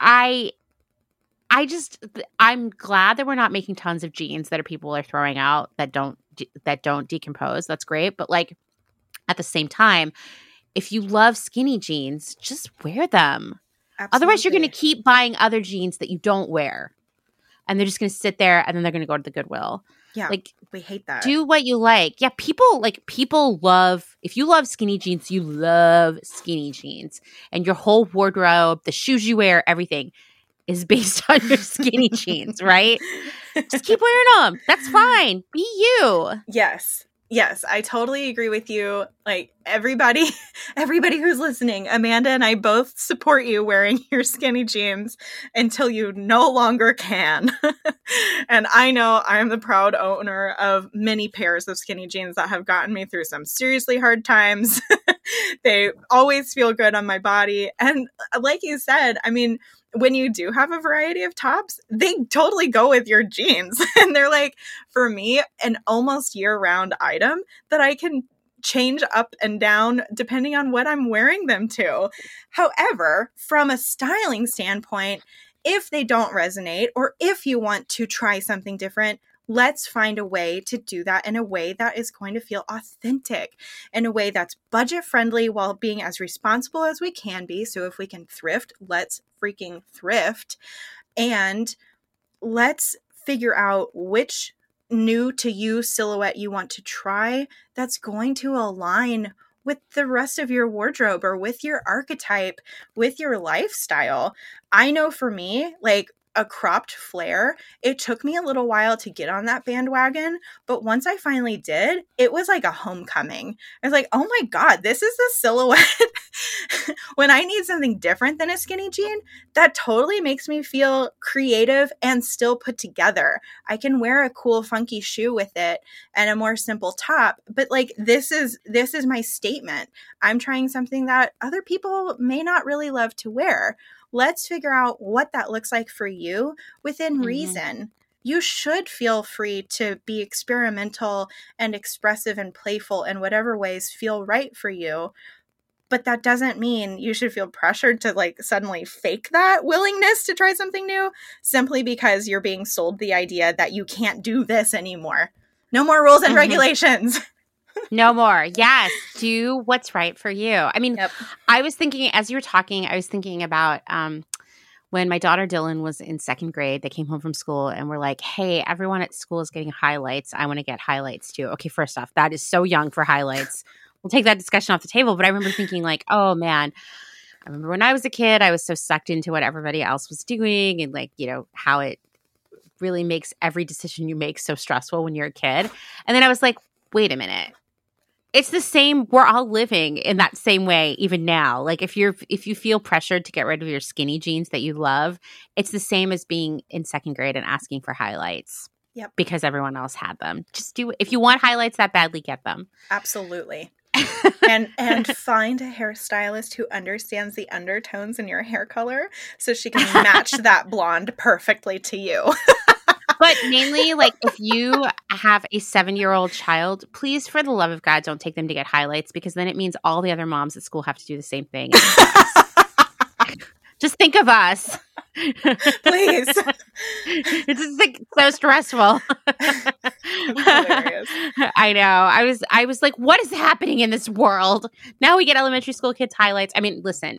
i i just i'm glad that we're not making tons of jeans that are people are throwing out that don't that don't decompose that's great but like at the same time if you love skinny jeans just wear them Otherwise, you're going to keep buying other jeans that you don't wear. And they're just going to sit there and then they're going to go to the Goodwill. yeah Like, we hate that do what you like. Yeah, people like people love if you love skinny jeans, you love skinny jeans. And your whole wardrobe, the shoes you wear, everything is based on your skinny jeans, right? Just keep wearing them. That's fine. Be you. Yes. Yes, I totally agree with you. Like everybody, everybody who's listening, Amanda and I both support you wearing your skinny jeans until you no longer can. and I know I am the proud owner of many pairs of skinny jeans that have gotten me through some seriously hard times. they always feel good on my body. And uh, like you said, I mean, when you do have a variety of tops, they totally go with your jeans. and they're like, for me, an almost year round item that I can change up and down depending on what I'm wearing them to. However, from a styling standpoint, if they don't resonate or if you want to try something different, let's find a way to do that in a way that is going to feel authentic, in a way that's budget friendly while being as responsible as we can be. So if we can thrift, let's freaking thrift. And let's figure out which new to you silhouette you want to try that's going to align with the rest of your wardrobe or with your archetype, with your lifestyle. I know for me, like a cropped flare, it took me a little while to get on that bandwagon, but once I finally did, it was like a homecoming. I was like, oh my God, this is the silhouette. when I need something different than a skinny jean, that totally makes me feel creative and still put together. I can wear a cool funky shoe with it and a more simple top, but like this is this is my statement. I'm trying something that other people may not really love to wear. Let's figure out what that looks like for you within Mhm. reason. You should feel free to be experimental and expressive and playful in whatever ways feel right for you but that doesn't mean you should feel pressured to like suddenly fake that willingness to try something new simply because you're being sold the idea that you can't do this anymore. No more rules and Mhm. regulations. No more. Yes. Do what's right for you. I mean, Yep. I was thinking as you were talking, I was thinking about um, when my daughter Dylan was in second grade. They came home from school and were like, "Hey, everyone at school is getting highlights. I want to get highlights too." Okay, first off, that is so young for highlights. we'll take that discussion off the table. But I remember thinking, like, "Oh man." I remember when I was a kid, I was so sucked into what everybody else was doing and like, you know, how it really makes every decision you make so stressful when you're a kid. And then I was like, wait a minute it's the same we're all living in that same way even now like if you're if you feel pressured to get rid of your skinny jeans that you love it's the same as being in second grade and asking for highlights Yep. because everyone else had them just do if you want highlights that badly get them Absolutely. and and find a hairstylist who understands the undertones in your hair color so she can match that blonde perfectly to you. but mainly like if you have a seven year old child please for the love of god don't take them to get highlights because then it means all the other moms at school have to do the same thing Just think of us. Please. it's just like so stressful. I know. I was I was like, what is happening in this world? Now we get elementary school kids highlights. I mean, listen,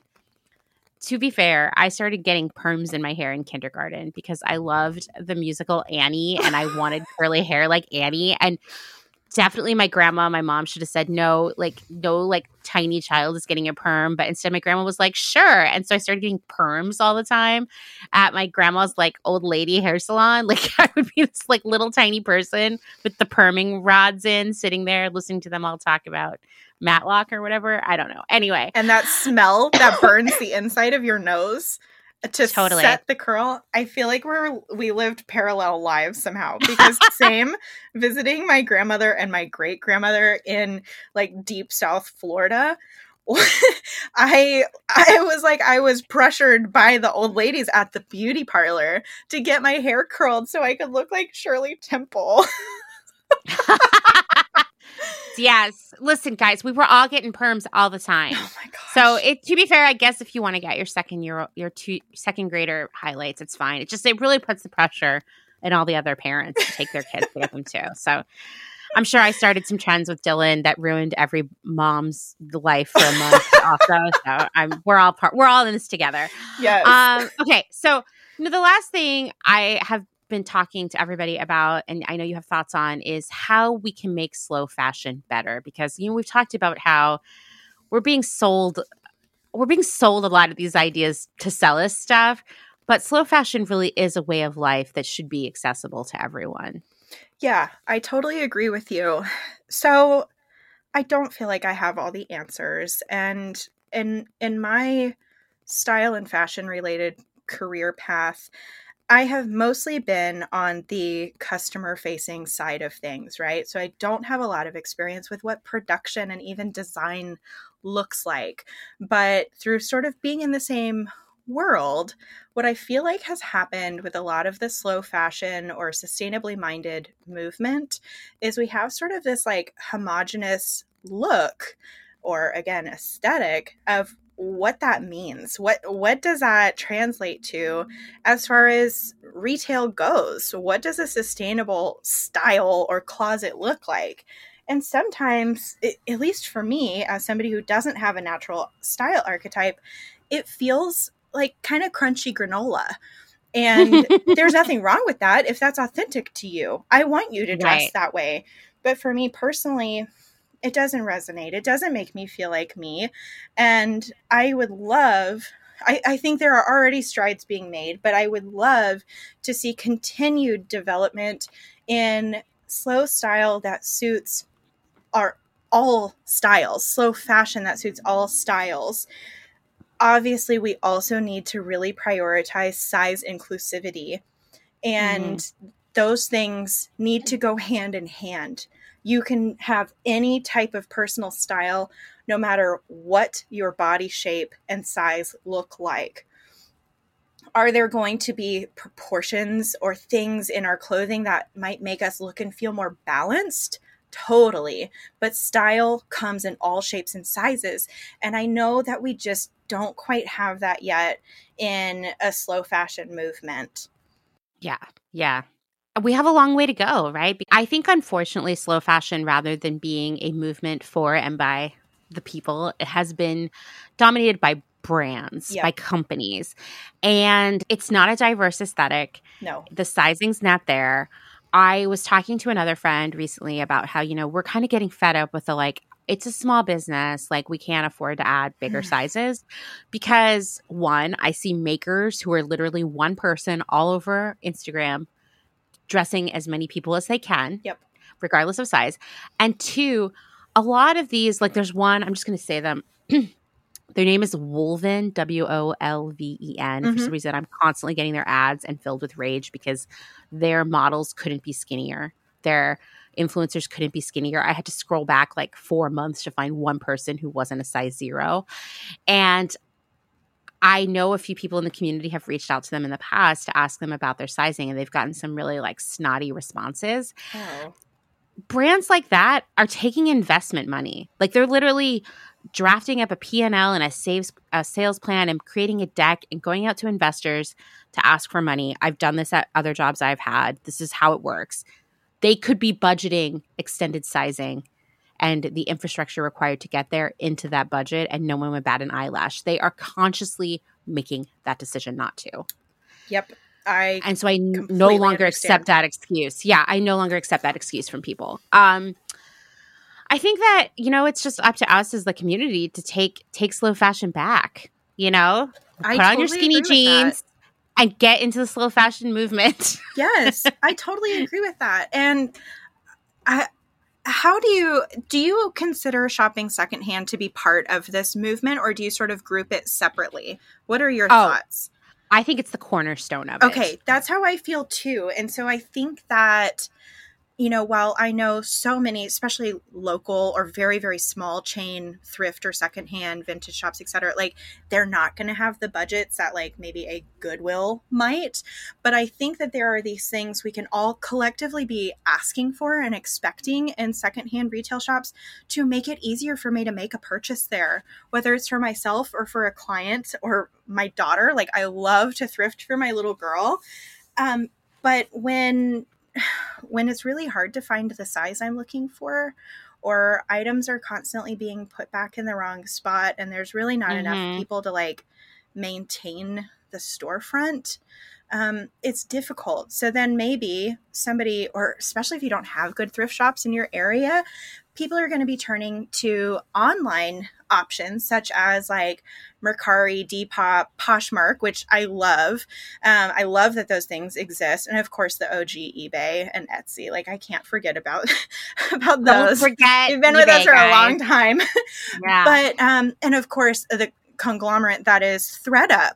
to be fair, I started getting perms in my hair in kindergarten because I loved the musical Annie and I wanted curly hair like Annie. And definitely my grandma, my mom should have said no, like no like tiny child is getting a perm, but instead my grandma was like, sure. And so I started getting perms all the time at my grandma's like old lady hair salon. Like I would be this like little tiny person with the perming rods in, sitting there listening to them all talk about Matlock or whatever. I don't know. Anyway. And that smell that burns the inside of your nose to Totally. set the curl. I feel like we're we lived parallel lives somehow because same visiting my grandmother and my great grandmother in like deep South Florida. I I was like I was pressured by the old ladies at the beauty parlor to get my hair curled so I could look like Shirley Temple. yes. Listen, guys, we were all getting perms all the time. Oh my gosh. So it to be fair, I guess if you want to get your second year your two second grader highlights, it's fine. It just it really puts the pressure and all the other parents to take their kids to get them too. So I'm sure I started some trends with Dylan that ruined every mom's life for a month also. So I'm we're all part we're all in this together. yes. Um okay, so you know, the last thing I have been talking to everybody about and I know you have thoughts on is how we can make slow fashion better because you know we've talked about how we're being sold we're being sold a lot of these ideas to sell us stuff but slow fashion really is a way of life that should be accessible to everyone Yeah, I totally agree with you. So I don't feel like I have all the answers and in in my style and fashion related career path, I have mostly been on the customer facing side of things, right? So I don't have a lot of experience with what production and even design looks like. But through sort of being in the same world, what I feel like has happened with a lot of the slow fashion or sustainably minded movement is we have sort of this like homogenous look or again aesthetic of what that means. What what does that translate to as far as retail goes? What does a sustainable style or closet look like? And sometimes, it, at least for me, as somebody who doesn't have a natural style archetype, it feels like kind of crunchy granola. And there's nothing wrong with that if that's authentic to you. I want you to dress Right. that way. But for me personally, it doesn't resonate. It doesn't make me feel like me. And I would love, I, I think there are already strides being made, but I would love to see continued development in slow style that suits our all styles, slow fashion that suits all styles. Obviously, we also need to really prioritize size inclusivity. And mm-hmm. those things need to go hand in hand. You can have any type of personal style, no matter what your body shape and size look like. Are there going to be proportions or things in our clothing that might make us look and feel more balanced? Totally. But style comes in all shapes and sizes. And I know that we just don't quite have that yet in a slow fashion movement. Yeah, yeah. We have a long way to go, right? I think, unfortunately, slow fashion, rather than being a movement for and by the people, it has been dominated by brands, Yeah. by companies. And it's not a diverse aesthetic. No. The sizing's not there. I was talking to another friend recently about how, you know, we're kind of getting fed up with the like, it's a small business. Like, we can't afford to add bigger sizes because one, I see makers who are literally one person all over Instagram dressing as many people as they can. Yep. Regardless of size. And two, a lot of these, like, there's one, I'm just going to say them. Their name is Wolven, W O L V E N. For some mm-hmm. reason, I'm constantly getting their ads and filled with rage because their models couldn't be skinnier. Their influencers couldn't be skinnier. I had to scroll back like four months to find one person who wasn't a size zero. And I know a few people in the community have reached out to them in the past to ask them about their sizing, and they've gotten some really like snotty responses Oh. brands like that are taking investment money. Like they're literally drafting up a P&L and a saves a sales plan and creating a deck and going out to investors to ask for money. I've done this at other jobs I've had. This is how it works. They could be budgeting extended sizing and the infrastructure required to get there into that budget and no one would bat an eyelash. They are consciously making that decision not to. Yep. I and so I no longer understand. accept that excuse. Yeah, I no longer accept that excuse from people. Um I think that, you know, it's just up to us as the community to take take slow fashion back, you know? I Put on your skinny agree with that. jeans and get into the slow fashion movement. yes i totally agree with that and i how do you do you consider shopping secondhand to be part of this movement or do you sort of group it separately what are your Oh, thoughts I think it's the cornerstone of it. okay that's how i feel too and so i think that you know while i know so many especially local or very very small chain thrift or secondhand vintage shops etc like they're not going to have the budgets that like maybe a goodwill might. But i think that there are these things we can all collectively be asking for and expecting in secondhand retail shops to make it easier for me to make a purchase there. Whether it's for myself or for a client or my daughter like i love to thrift for my little girl. Um, but when when it's really hard to find the size i'm looking for or items are constantly being put back in the wrong spot and there's really not Mhm. enough people to like maintain the storefront um, it's difficult so then maybe somebody or especially if you don't have good thrift shops in your area people are going to be turning to online options such as like mercari depop poshmark which i love. Um, i love that those things exist and of course the og ebay and etsy. Like i can't forget about about Don't those. forget. you've been with us eBay, for a long time. Yeah. but um and of course the conglomerate that is ThredUp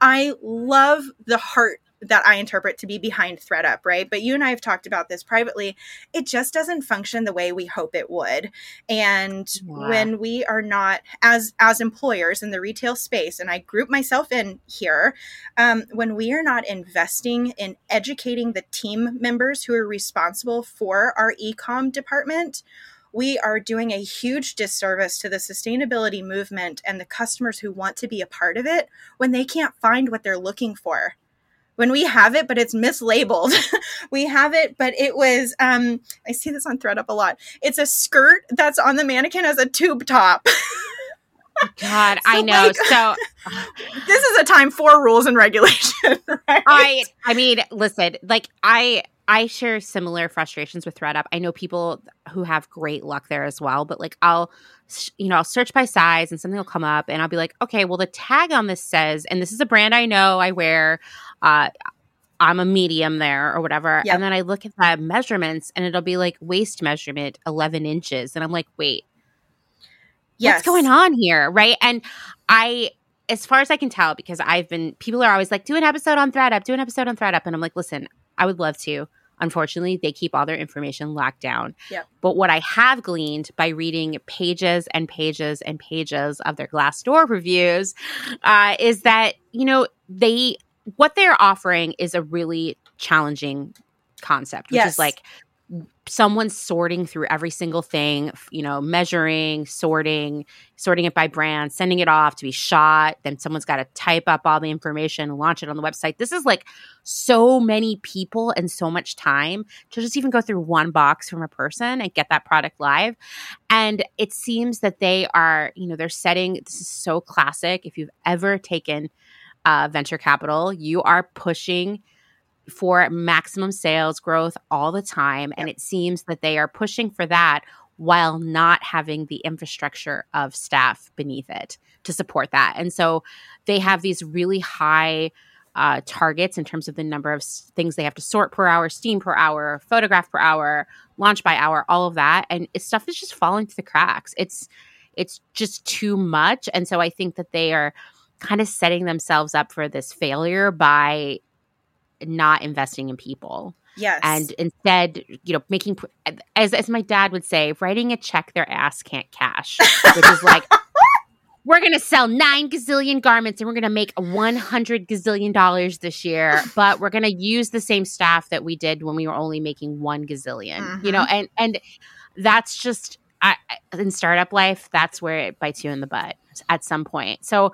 i love the heart that i interpret to be behind ThredUp right but you and i have talked about this privately it just doesn't function the way we hope it would and Yeah. when we are not as as employers in the retail space and i group myself in here um, when we are not investing in educating the team members who are responsible for our ecom department we are doing a huge disservice to the sustainability movement and the customers who want to be a part of it when they can't find what they're looking for. When we have it, but it's mislabeled. we have it, but it was, um, I see this on ThredUp a lot. It's a skirt that's on the mannequin as a tube top. God, So, I know. like- so this is a time for rules and regulation, right? I I mean, listen, like I I share similar frustrations with ThredUp. I know people who have great luck there as well, but like I'll you know, I'll search by size and something will come up and I'll be like, "Okay, well the tag on this says and this is a brand I know I wear uh I'm a medium there or whatever. Yep. And then I look at the measurements and it'll be like waist measurement 11 inches. And I'm like, wait, yes. what's going on here right and i as far as i can tell because i've been people are always like do an episode on ThredUp do an episode on ThredUp and i'm like listen i would love to unfortunately they keep all their information locked down Yep. but what i have gleaned by reading pages and pages and pages of their glassdoor reviews uh, is that you know they what they're offering is a really challenging concept which Yes. is like someone sorting through every single thing, you know, measuring, sorting, sorting it by brand, sending it off to be shot. Then someone's got to type up all the information, launch it on the website. This is like so many people and so much time to just even go through one box from a person and get that product live. And it seems that they are, you know, they're setting this is so classic. If you've ever taken uh, venture capital, you are pushing for maximum sales growth all the time. And it seems that they are pushing for that while not having the infrastructure of staff beneath it to support that. And so they have these really high uh, targets in terms of the number of s- things they have to sort per hour, steam per hour, photograph per hour, launch by hour, all of that. And it, stuff is just falling through the cracks. It's it's just too much. And so I think that they are kind of setting themselves up for this failure by not investing in people Yes. and instead you know making as, as my dad would say writing a check their ass can't cash which is like we're gonna sell nine gazillion garments and we're gonna make 100 gazillion dollars this year but we're gonna use the same staff that we did when we were only making one gazillion you know mm-hmm. and and that's just I, in startup life, that's where it bites you in the butt at some point. So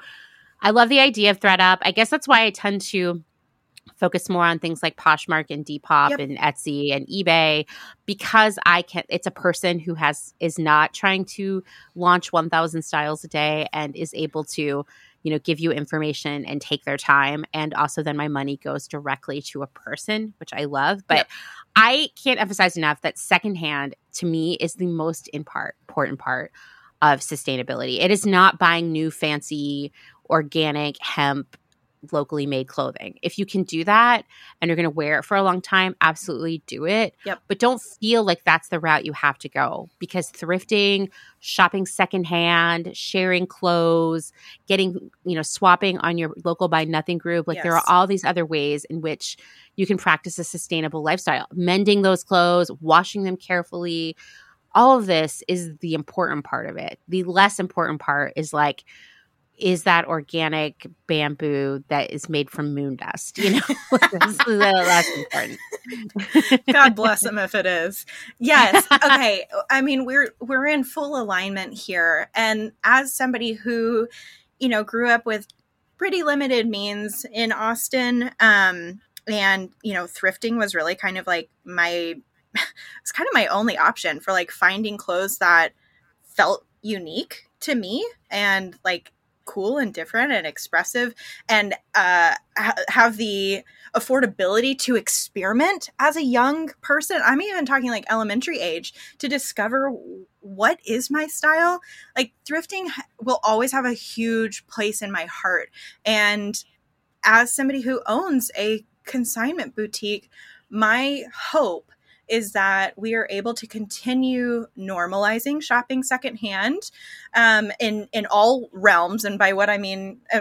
I love the idea of ThredUp. I guess that's why I tend to focus more on things like Poshmark and Depop yep. and Etsy and eBay because I can it's a person who has is not trying to launch 1000 styles a day and is able to you know give you information and take their time and also then my money goes directly to a person which I love but yep. I can't emphasize enough that secondhand to me is the most important part of sustainability. It is not buying new fancy organic hemp locally made clothing. If you can do that and you're going to wear it for a long time, absolutely do it. Yep. But don't feel like that's the route you have to go because thrifting, shopping secondhand, sharing clothes, getting, you know, swapping on your local buy nothing group, like yes. there are all these other ways in which you can practice a sustainable lifestyle. Mending those clothes, washing them carefully, all of this is the important part of it. The less important part is like is that organic bamboo that is made from moon dust? You know, that's, important. God bless them if it is. Yes. Okay. I mean, we're we're in full alignment here, and as somebody who, you know, grew up with pretty limited means in Austin, um, and you know, thrifting was really kind of like my, it's kind of my only option for like finding clothes that felt unique to me and like cool and different and expressive and uh, ha- have the affordability to experiment as a young person. I'm even talking like elementary age to discover what is my style. Like thrifting will always have a huge place in my heart. And as somebody who owns a consignment boutique my hope is that we are able to continue normalizing shopping secondhand um, in in all realms. And by what I mean, uh,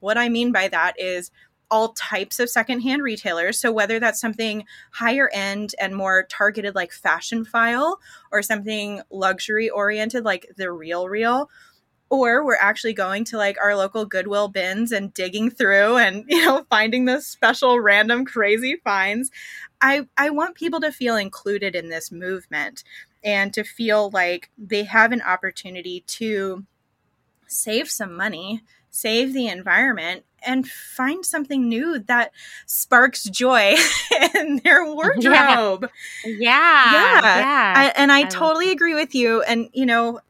what I mean by that is all types of secondhand retailers. So whether that's something higher end and more targeted like Fashionphile or something luxury oriented like the Real Real or we're actually going to like our local goodwill bins and digging through and you know finding those special random crazy finds i i want people to feel included in this movement and to feel like they have an opportunity to save some money save the environment and find something new that sparks joy in their wardrobe. Yeah. Yeah. yeah. yeah. I, and I, I totally agree with you. And, you know,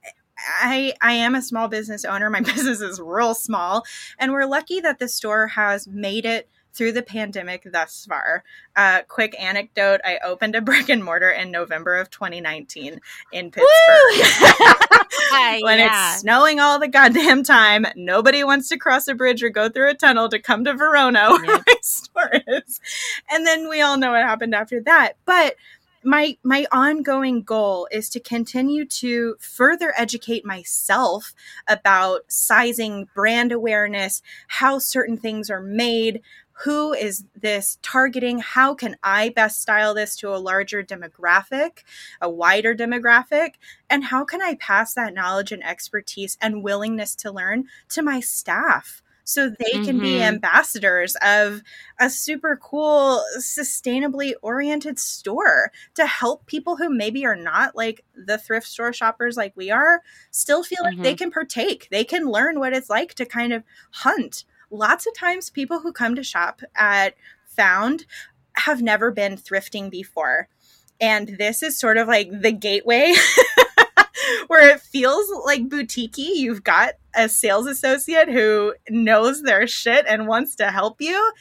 I I am a small business owner. My business is real small, and we're lucky that the store has made it through the pandemic thus far. Uh, quick anecdote: I opened a brick and mortar in November of 2019 in Pittsburgh. when yeah. it's snowing all the goddamn time, nobody wants to cross a bridge or go through a tunnel to come to Verona, where yep. my store is. And then we all know what happened after that, but my my ongoing goal is to continue to further educate myself about sizing brand awareness how certain things are made who is this targeting how can i best style this to a larger demographic a wider demographic and how can i pass that knowledge and expertise and willingness to learn to my staff so they can mm-hmm. be ambassadors of a super cool, sustainably oriented store to help people who maybe are not like the thrift store shoppers like we are still feel mm-hmm. like they mm-hmm. can partake. They can learn what it's like to kind of hunt. Lots of times, people who come to shop at Found have never been thrifting before. And this is sort of like the gateway where it feels like boutiquey. You've got a sales associate who knows their shit and wants to help you.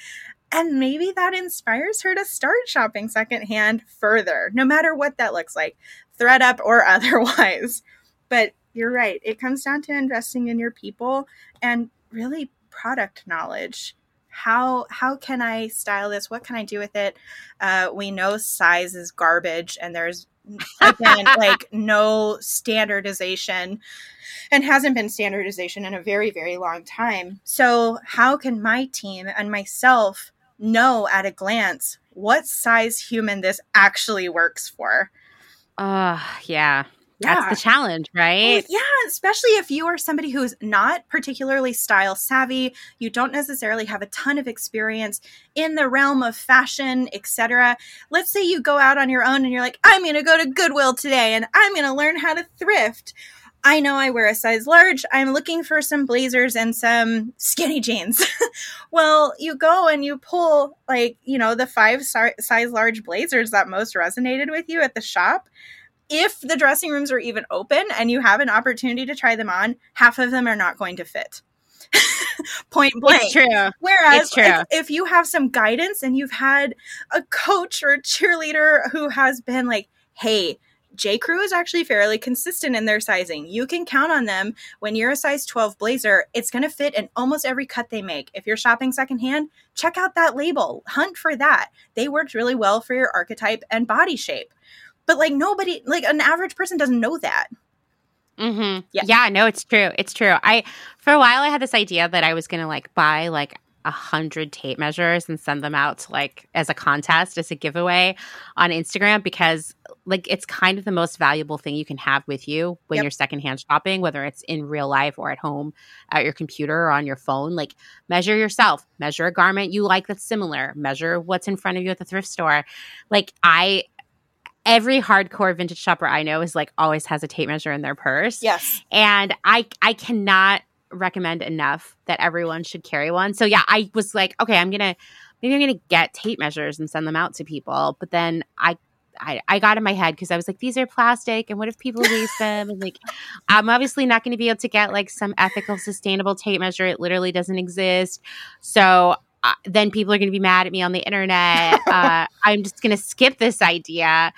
And maybe that inspires her to start shopping secondhand further, no matter what that looks like, ThredUp or otherwise. But you're right. It comes down to investing in your people and really product knowledge how how can i style this what can i do with it uh, we know size is garbage and there's again like no standardization and hasn't been standardization in a very very long time. So how can my team and myself know at a glance what size human this actually works for? Uh yeah That's the challenge, right? Yeah, especially if you are somebody who's not particularly style savvy, you don't necessarily have a ton of experience in the realm of fashion, etc. Let's say you go out on your own and you're like, I'm going to go to Goodwill today and I'm going to learn how to thrift. I know I wear a size large. I'm looking for some blazers and some skinny jeans. well, you go and you pull like, you know, the five size large blazers that most resonated with you at the shop. If the dressing rooms are even open and you have an opportunity to try them on, half of them are not going to fit. Point blank. It's true. Whereas it's true. If, if you have some guidance and you've had a coach or a cheerleader who has been like, hey, J. Crew is actually fairly consistent in their sizing. You can count on them when you're a size 12 blazer, it's going to fit in almost every cut they make. If you're shopping secondhand, check out that label, hunt for that. They worked really well for your archetype and body shape. But like nobody, like an average person doesn't know that. Mm-hmm. Yeah. yeah, no, it's true. It's true. I for a while I had this idea that I was gonna like buy like a hundred tape measures and send them out to like as a contest as a giveaway on Instagram because like it's kind of the most valuable thing you can have with you when yep. you're secondhand shopping, whether it's in real life or at home at your computer or on your phone. Like measure yourself, measure a garment you like that's similar, measure what's in front of you at the thrift store. Like I every hardcore vintage shopper I know is like always has a tape measure in their purse. Yes. And I I cannot recommend enough that everyone should carry one. So yeah, I was like, okay, I'm gonna maybe I'm gonna get tape measures and send them out to people. But then I I, I got in my head because I was like, these are plastic, and what if people waste them? And like, I'm obviously not going to be able to get like some ethical, sustainable tape measure. It literally doesn't exist. So uh, then people are going to be mad at me on the internet. uh, I'm just going to skip this idea.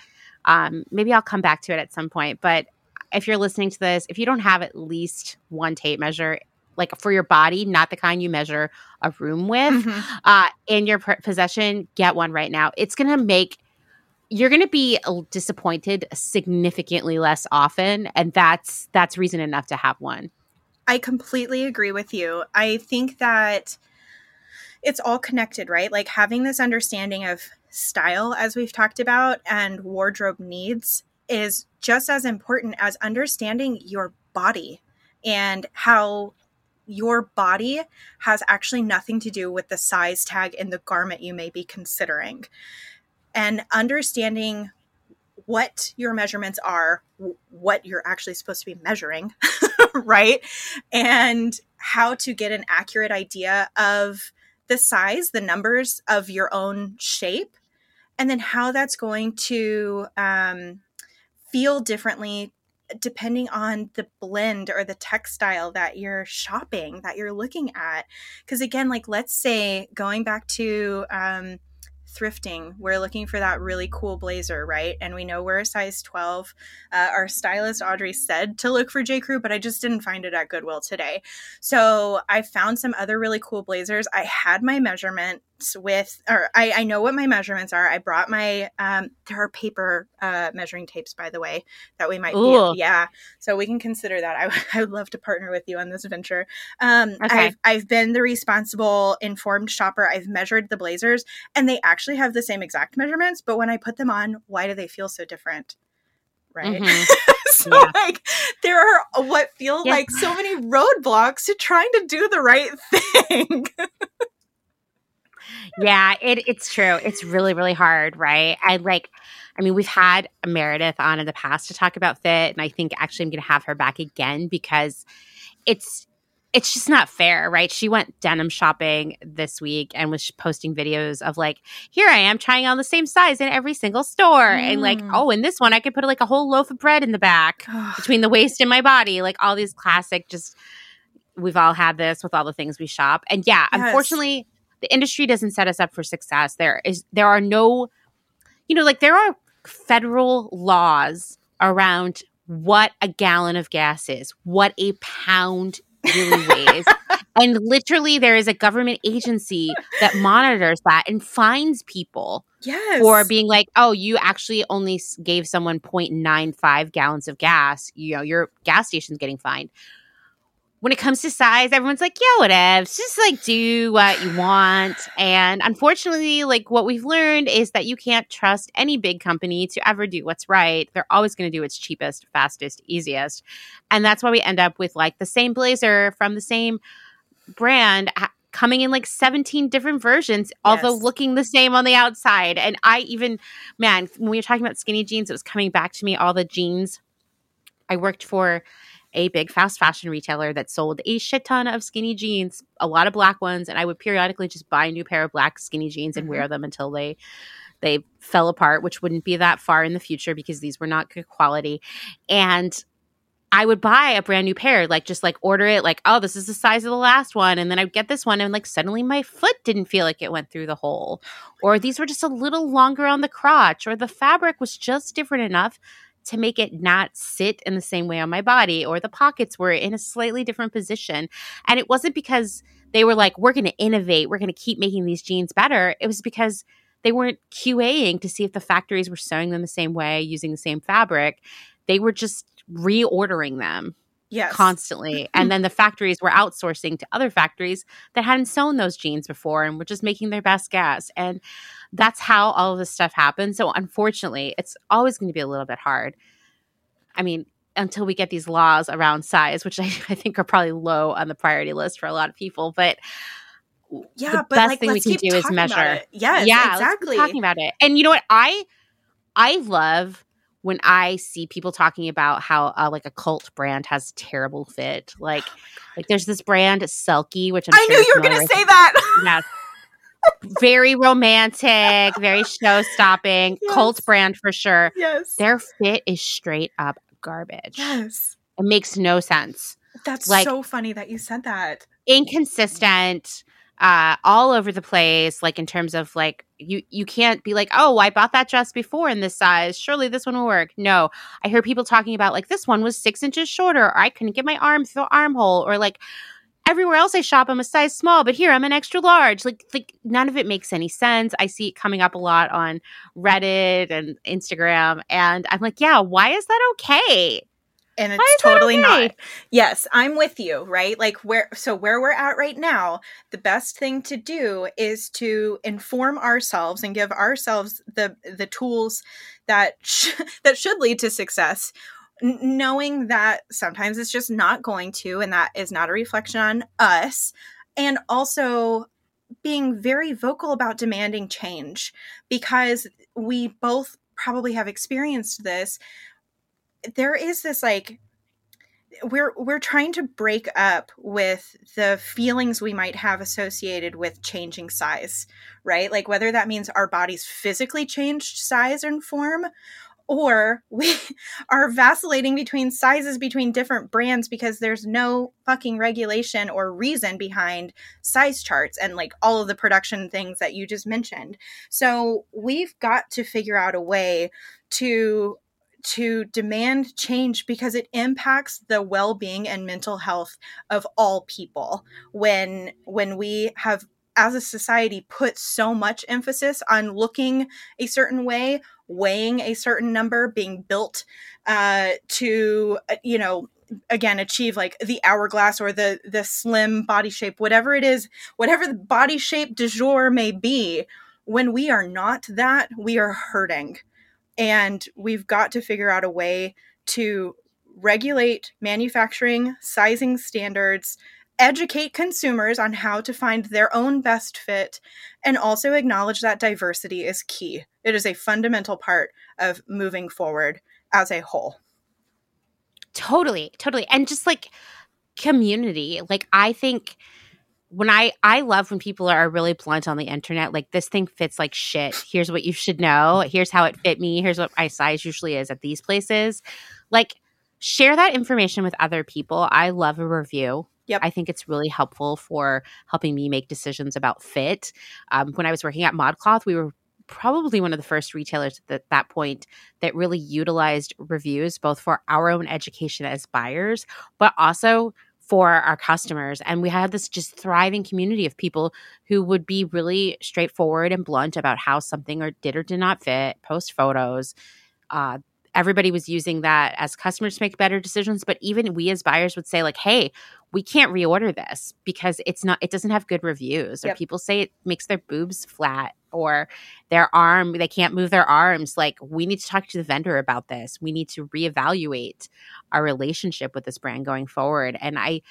Um, maybe I'll come back to it at some point. But if you're listening to this, if you don't have at least one tape measure, like for your body, not the kind you measure a room with, mm-hmm. uh, in your possession, get one right now. It's going to make you're going to be disappointed significantly less often and that's that's reason enough to have one i completely agree with you i think that it's all connected right like having this understanding of style as we've talked about and wardrobe needs is just as important as understanding your body and how your body has actually nothing to do with the size tag in the garment you may be considering and understanding what your measurements are, what you're actually supposed to be measuring, right? And how to get an accurate idea of the size, the numbers of your own shape, and then how that's going to um, feel differently depending on the blend or the textile that you're shopping, that you're looking at. Because again, like let's say going back to, um, thrifting, we're looking for that really cool blazer, right? And we know we're a size 12. Uh, our stylist Audrey said to look for J. Crew, but I just didn't find it at Goodwill today. So I found some other really cool blazers. I had my measurement with or I, I know what my measurements are i brought my um there are paper uh measuring tapes by the way that we might Ooh. be yeah so we can consider that I, I would love to partner with you on this venture um okay. I've, I've been the responsible informed shopper i've measured the blazers and they actually have the same exact measurements but when i put them on why do they feel so different right mm-hmm. so yeah. like there are what feel yeah. like so many roadblocks to trying to do the right thing yeah, it, it's true. It's really, really hard, right? I like, I mean, we've had Meredith on in the past to talk about fit, and I think actually I'm going to have her back again because it's it's just not fair, right? She went denim shopping this week and was posting videos of like, here I am trying on the same size in every single store. Mm. And like, mm. oh, in this one, I could put like a whole loaf of bread in the back between the waist and my body. Like all these classic, just, we've all had this with all the things we shop. And yeah, yes. unfortunately, the industry doesn't set us up for success. There is there are no, you know, like there are federal laws around what a gallon of gas is, what a pound really weighs. and literally there is a government agency that monitors that and fines people yes. for being like, "Oh, you actually only gave someone 0.95 gallons of gas. You know, your gas station's getting fined." When it comes to size, everyone's like, yeah, whatever. Just like do what you want. And unfortunately, like what we've learned is that you can't trust any big company to ever do what's right. They're always going to do what's cheapest, fastest, easiest. And that's why we end up with like the same blazer from the same brand coming in like 17 different versions, yes. although looking the same on the outside. And I even, man, when we were talking about skinny jeans, it was coming back to me all the jeans. I worked for a big fast fashion retailer that sold a shit ton of skinny jeans, a lot of black ones, and I would periodically just buy a new pair of black skinny jeans and mm-hmm. wear them until they they fell apart, which wouldn't be that far in the future because these were not good quality. And I would buy a brand new pair, like just like order it, like, oh, this is the size of the last one. And then I'd get this one, and like suddenly my foot didn't feel like it went through the hole. Or these were just a little longer on the crotch, or the fabric was just different enough to make it not sit in the same way on my body, or the pockets were in a slightly different position. And it wasn't because they were like, we're going to innovate, we're going to keep making these jeans better. It was because they weren't QAing to see if the factories were sewing them the same way, using the same fabric. They were just reordering them yes. constantly. and then the factories were outsourcing to other factories that hadn't sewn those jeans before and were just making their best guess. And that's how all of this stuff happens. So unfortunately, it's always going to be a little bit hard. I mean, until we get these laws around size, which I, I think are probably low on the priority list for a lot of people, but yeah, the but best like, thing we can do is measure. Yes, yeah, exactly. talking about it, and you know what? I I love when I see people talking about how uh, like a cult brand has terrible fit. Like, oh like there's this brand Selkie, which I'm i sure knew you were going to say that. yes, very romantic, very show stopping, yes. cult brand for sure. Yes. Their fit is straight up garbage. Yes. It makes no sense. That's like, so funny that you said that. Inconsistent, uh, all over the place, like in terms of like you you can't be like, oh, I bought that dress before in this size. Surely this one will work. No. I hear people talking about like this one was six inches shorter, or I couldn't get my arm through the armhole, or like everywhere else I shop, I'm a size small, but here I'm an extra large. Like, like none of it makes any sense. I see it coming up a lot on Reddit and Instagram, and I'm like, yeah, why is that okay? And it's totally okay? not. Yes, I'm with you, right? Like where so where we're at right now, the best thing to do is to inform ourselves and give ourselves the the tools that sh- that should lead to success knowing that sometimes it's just not going to, and that is not a reflection on us. And also being very vocal about demanding change because we both probably have experienced this. There is this like, we're we're trying to break up with the feelings we might have associated with changing size right like whether that means our bodies physically changed size and form or we are vacillating between sizes between different brands because there's no fucking regulation or reason behind size charts and like all of the production things that you just mentioned. So we've got to figure out a way to to demand change because it impacts the well-being and mental health of all people. When when we have as a society put so much emphasis on looking a certain way weighing a certain number being built uh, to uh, you know again achieve like the hourglass or the the slim body shape whatever it is whatever the body shape du jour may be when we are not that we are hurting and we've got to figure out a way to regulate manufacturing sizing standards educate consumers on how to find their own best fit, and also acknowledge that diversity is key. It is a fundamental part of moving forward as a whole. Totally, totally. And just like community, like I think when I I love when people are really blunt on the internet, like this thing fits like shit. Here's what you should know. Here's how it fit me. Here's what my size usually is at these places. Like share that information with other people. I love a review. Yep. I think it's really helpful for helping me make decisions about fit. Um, when I was working at ModCloth, we were probably one of the first retailers at that point that really utilized reviews both for our own education as buyers, but also for our customers. And we had this just thriving community of people who would be really straightforward and blunt about how something or did or did not fit, post photos. Uh, everybody was using that as customers to make better decisions but even we as buyers would say like hey we can't reorder this because it's not it doesn't have good reviews or Yep. people say it makes their boobs flat or their arm they can't move their arms like we need to talk to the vendor about this we need to reevaluate our relationship with this brand going forward and i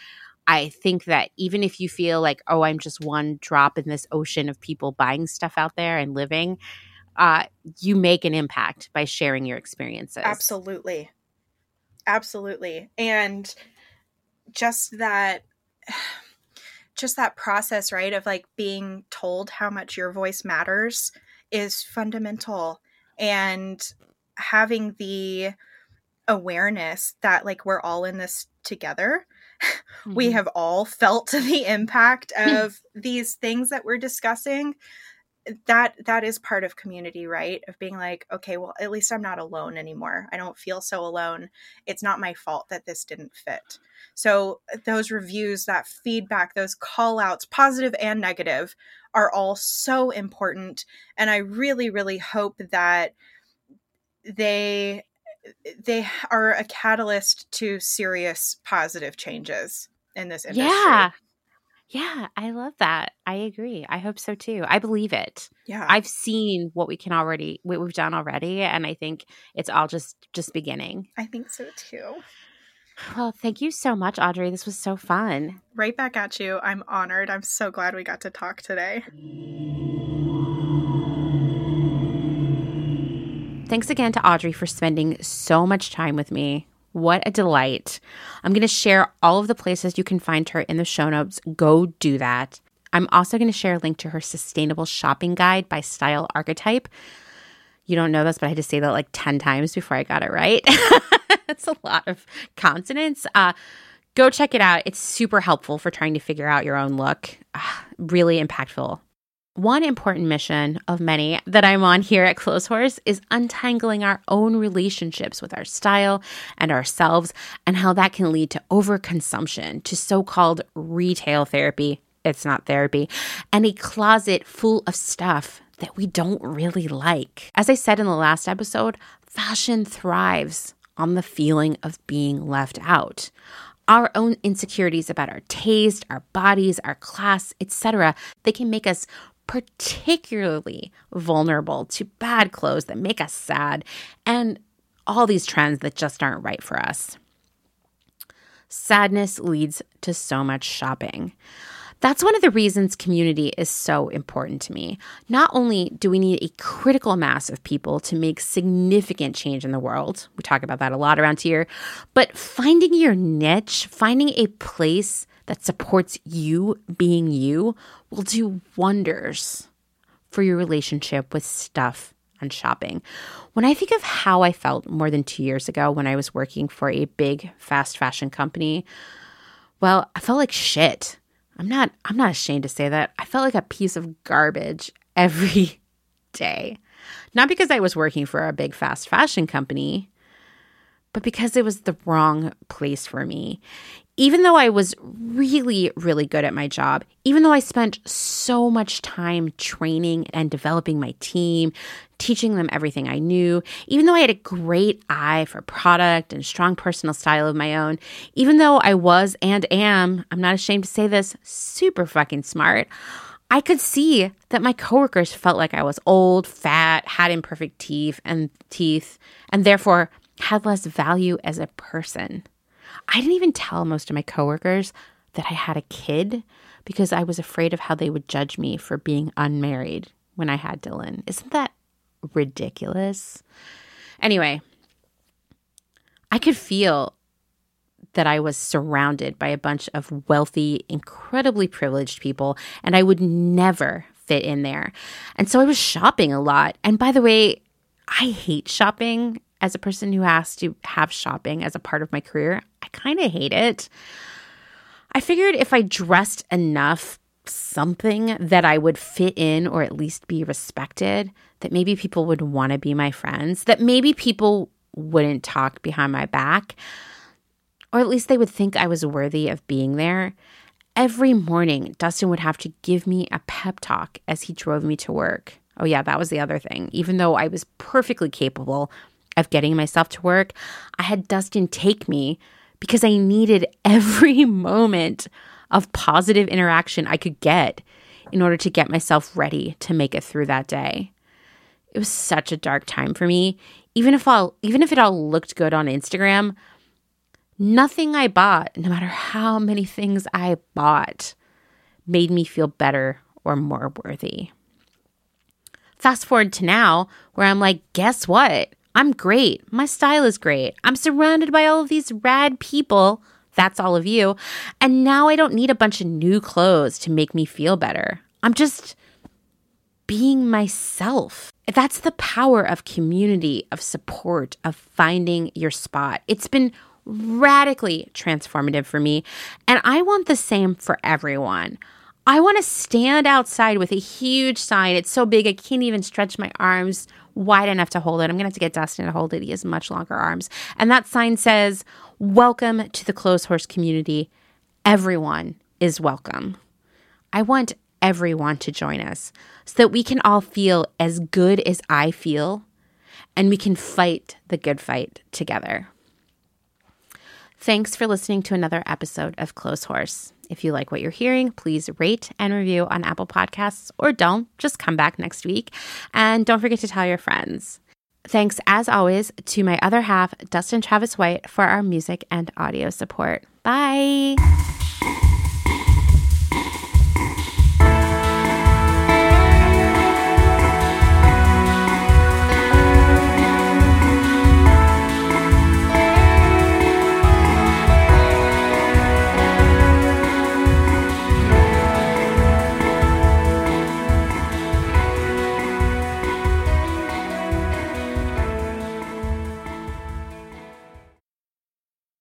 i think that even if you feel like oh i'm just one drop in this ocean of people buying stuff out there and living uh you make an impact by sharing your experiences Absolutely. Absolutely. And just that just that process, right, of like being told how much your voice matters is fundamental and having the awareness that like we're all in this together. We Mhm. have all felt the impact of these things that we're discussing that that is part of community right? Of being like okay well at least i'm not alone anymore. I don't feel so alone. It's not my fault that this didn't fit. So uh, those reviews that feedback those call outs positive and negative are all so important and i really really hope that they they are a catalyst to serious positive changes in this industry. Yeah yeah i love that i agree i hope so too i believe it yeah i've seen what we can already what we've done already and i think it's all just just beginning I think so too well thank you so much audrey this was so fun right back at you. I'm honored. I'm so glad we got to talk today. Thanks again to Audrey for spending so much time with me. What a delight. I'm going to share all of the places you can find her in the show notes. Go do that. I'm also going to share a link to her sustainable shopping guide by Style Archetype. You don't know this, but I had to say that like 10 times before I got it right. That's a lot of consonants. Uh, go check it out. It's super helpful for trying to figure out your own look. Ah, really impactful. One important mission of many that I'm on here at Clotheshorse is untangling our own relationships with our style and ourselves, and how that can lead to overconsumption, to so called retail therapy. It's not therapy, and a closet full of stuff that we don't really like. As I said in the last episode, fashion thrives on the feeling of being left out our own insecurities about our taste, our bodies, our class, etc. They can make us particularly vulnerable to bad clothes that make us sad and all these trends that just aren't right for us. Sadness leads to so much shopping. That's one of the reasons community is so important to me. Not only do we need a critical mass of people to make significant change in the world, we talk about that a lot around here, but finding your niche, finding a place that supports you being you will do wonders for your relationship with stuff and shopping. When I think of how I felt more than two years ago when I was working for a big fast fashion company, well, I felt like shit. I'm not I'm not ashamed to say that. I felt like a piece of garbage every day. Not because I was working for a big fast fashion company, but because it was the wrong place for me. Even though I was really, really good at my job, even though I spent so much time training and developing my team, teaching them everything I knew, even though I had a great eye for product and strong personal style of my own, even though I was and am, I'm not ashamed to say this, super fucking smart, I could see that my coworkers felt like I was old, fat, had imperfect teeth and teeth, and therefore had less value as a person. I didn't even tell most of my coworkers that I had a kid because I was afraid of how they would judge me for being unmarried when I had Dylan. Isn't that ridiculous? Anyway, I could feel that I was surrounded by a bunch of wealthy, incredibly privileged people, and I would never fit in there. And so I was shopping a lot. And by the way, I hate shopping as a person who has to have shopping as a part of my career. I kind of hate it. I figured if I dressed enough something that I would fit in or at least be respected, that maybe people would want to be my friends, that maybe people wouldn't talk behind my back, or at least they would think I was worthy of being there. Every morning, Dustin would have to give me a pep talk as he drove me to work. Oh, yeah, that was the other thing. Even though I was perfectly capable of getting myself to work, I had Dustin take me because I needed every moment of positive interaction I could get in order to get myself ready to make it through that day. It was such a dark time for me. Even if all even if it all looked good on Instagram, nothing I bought, no matter how many things I bought, made me feel better or more worthy. Fast forward to now, where I'm like, guess what? I'm great. My style is great. I'm surrounded by all of these rad people. That's all of you. And now I don't need a bunch of new clothes to make me feel better. I'm just being myself. That's the power of community, of support, of finding your spot. It's been radically transformative for me. And I want the same for everyone. I want to stand outside with a huge sign. It's so big, I can't even stretch my arms wide enough to hold it. I'm going to have to get Dustin to hold it. He has much longer arms. And that sign says, Welcome to the close Clotheshorse community. Everyone is welcome. I want everyone to join us so that we can all feel as good as I feel and we can fight the good fight together. Thanks for listening to another episode of Clotheshorse. If you like what you're hearing, please rate and review on Apple Podcasts or don't. Just come back next week. And don't forget to tell your friends. Thanks, as always, to my other half, Dustin Travis White, for our music and audio support. Bye.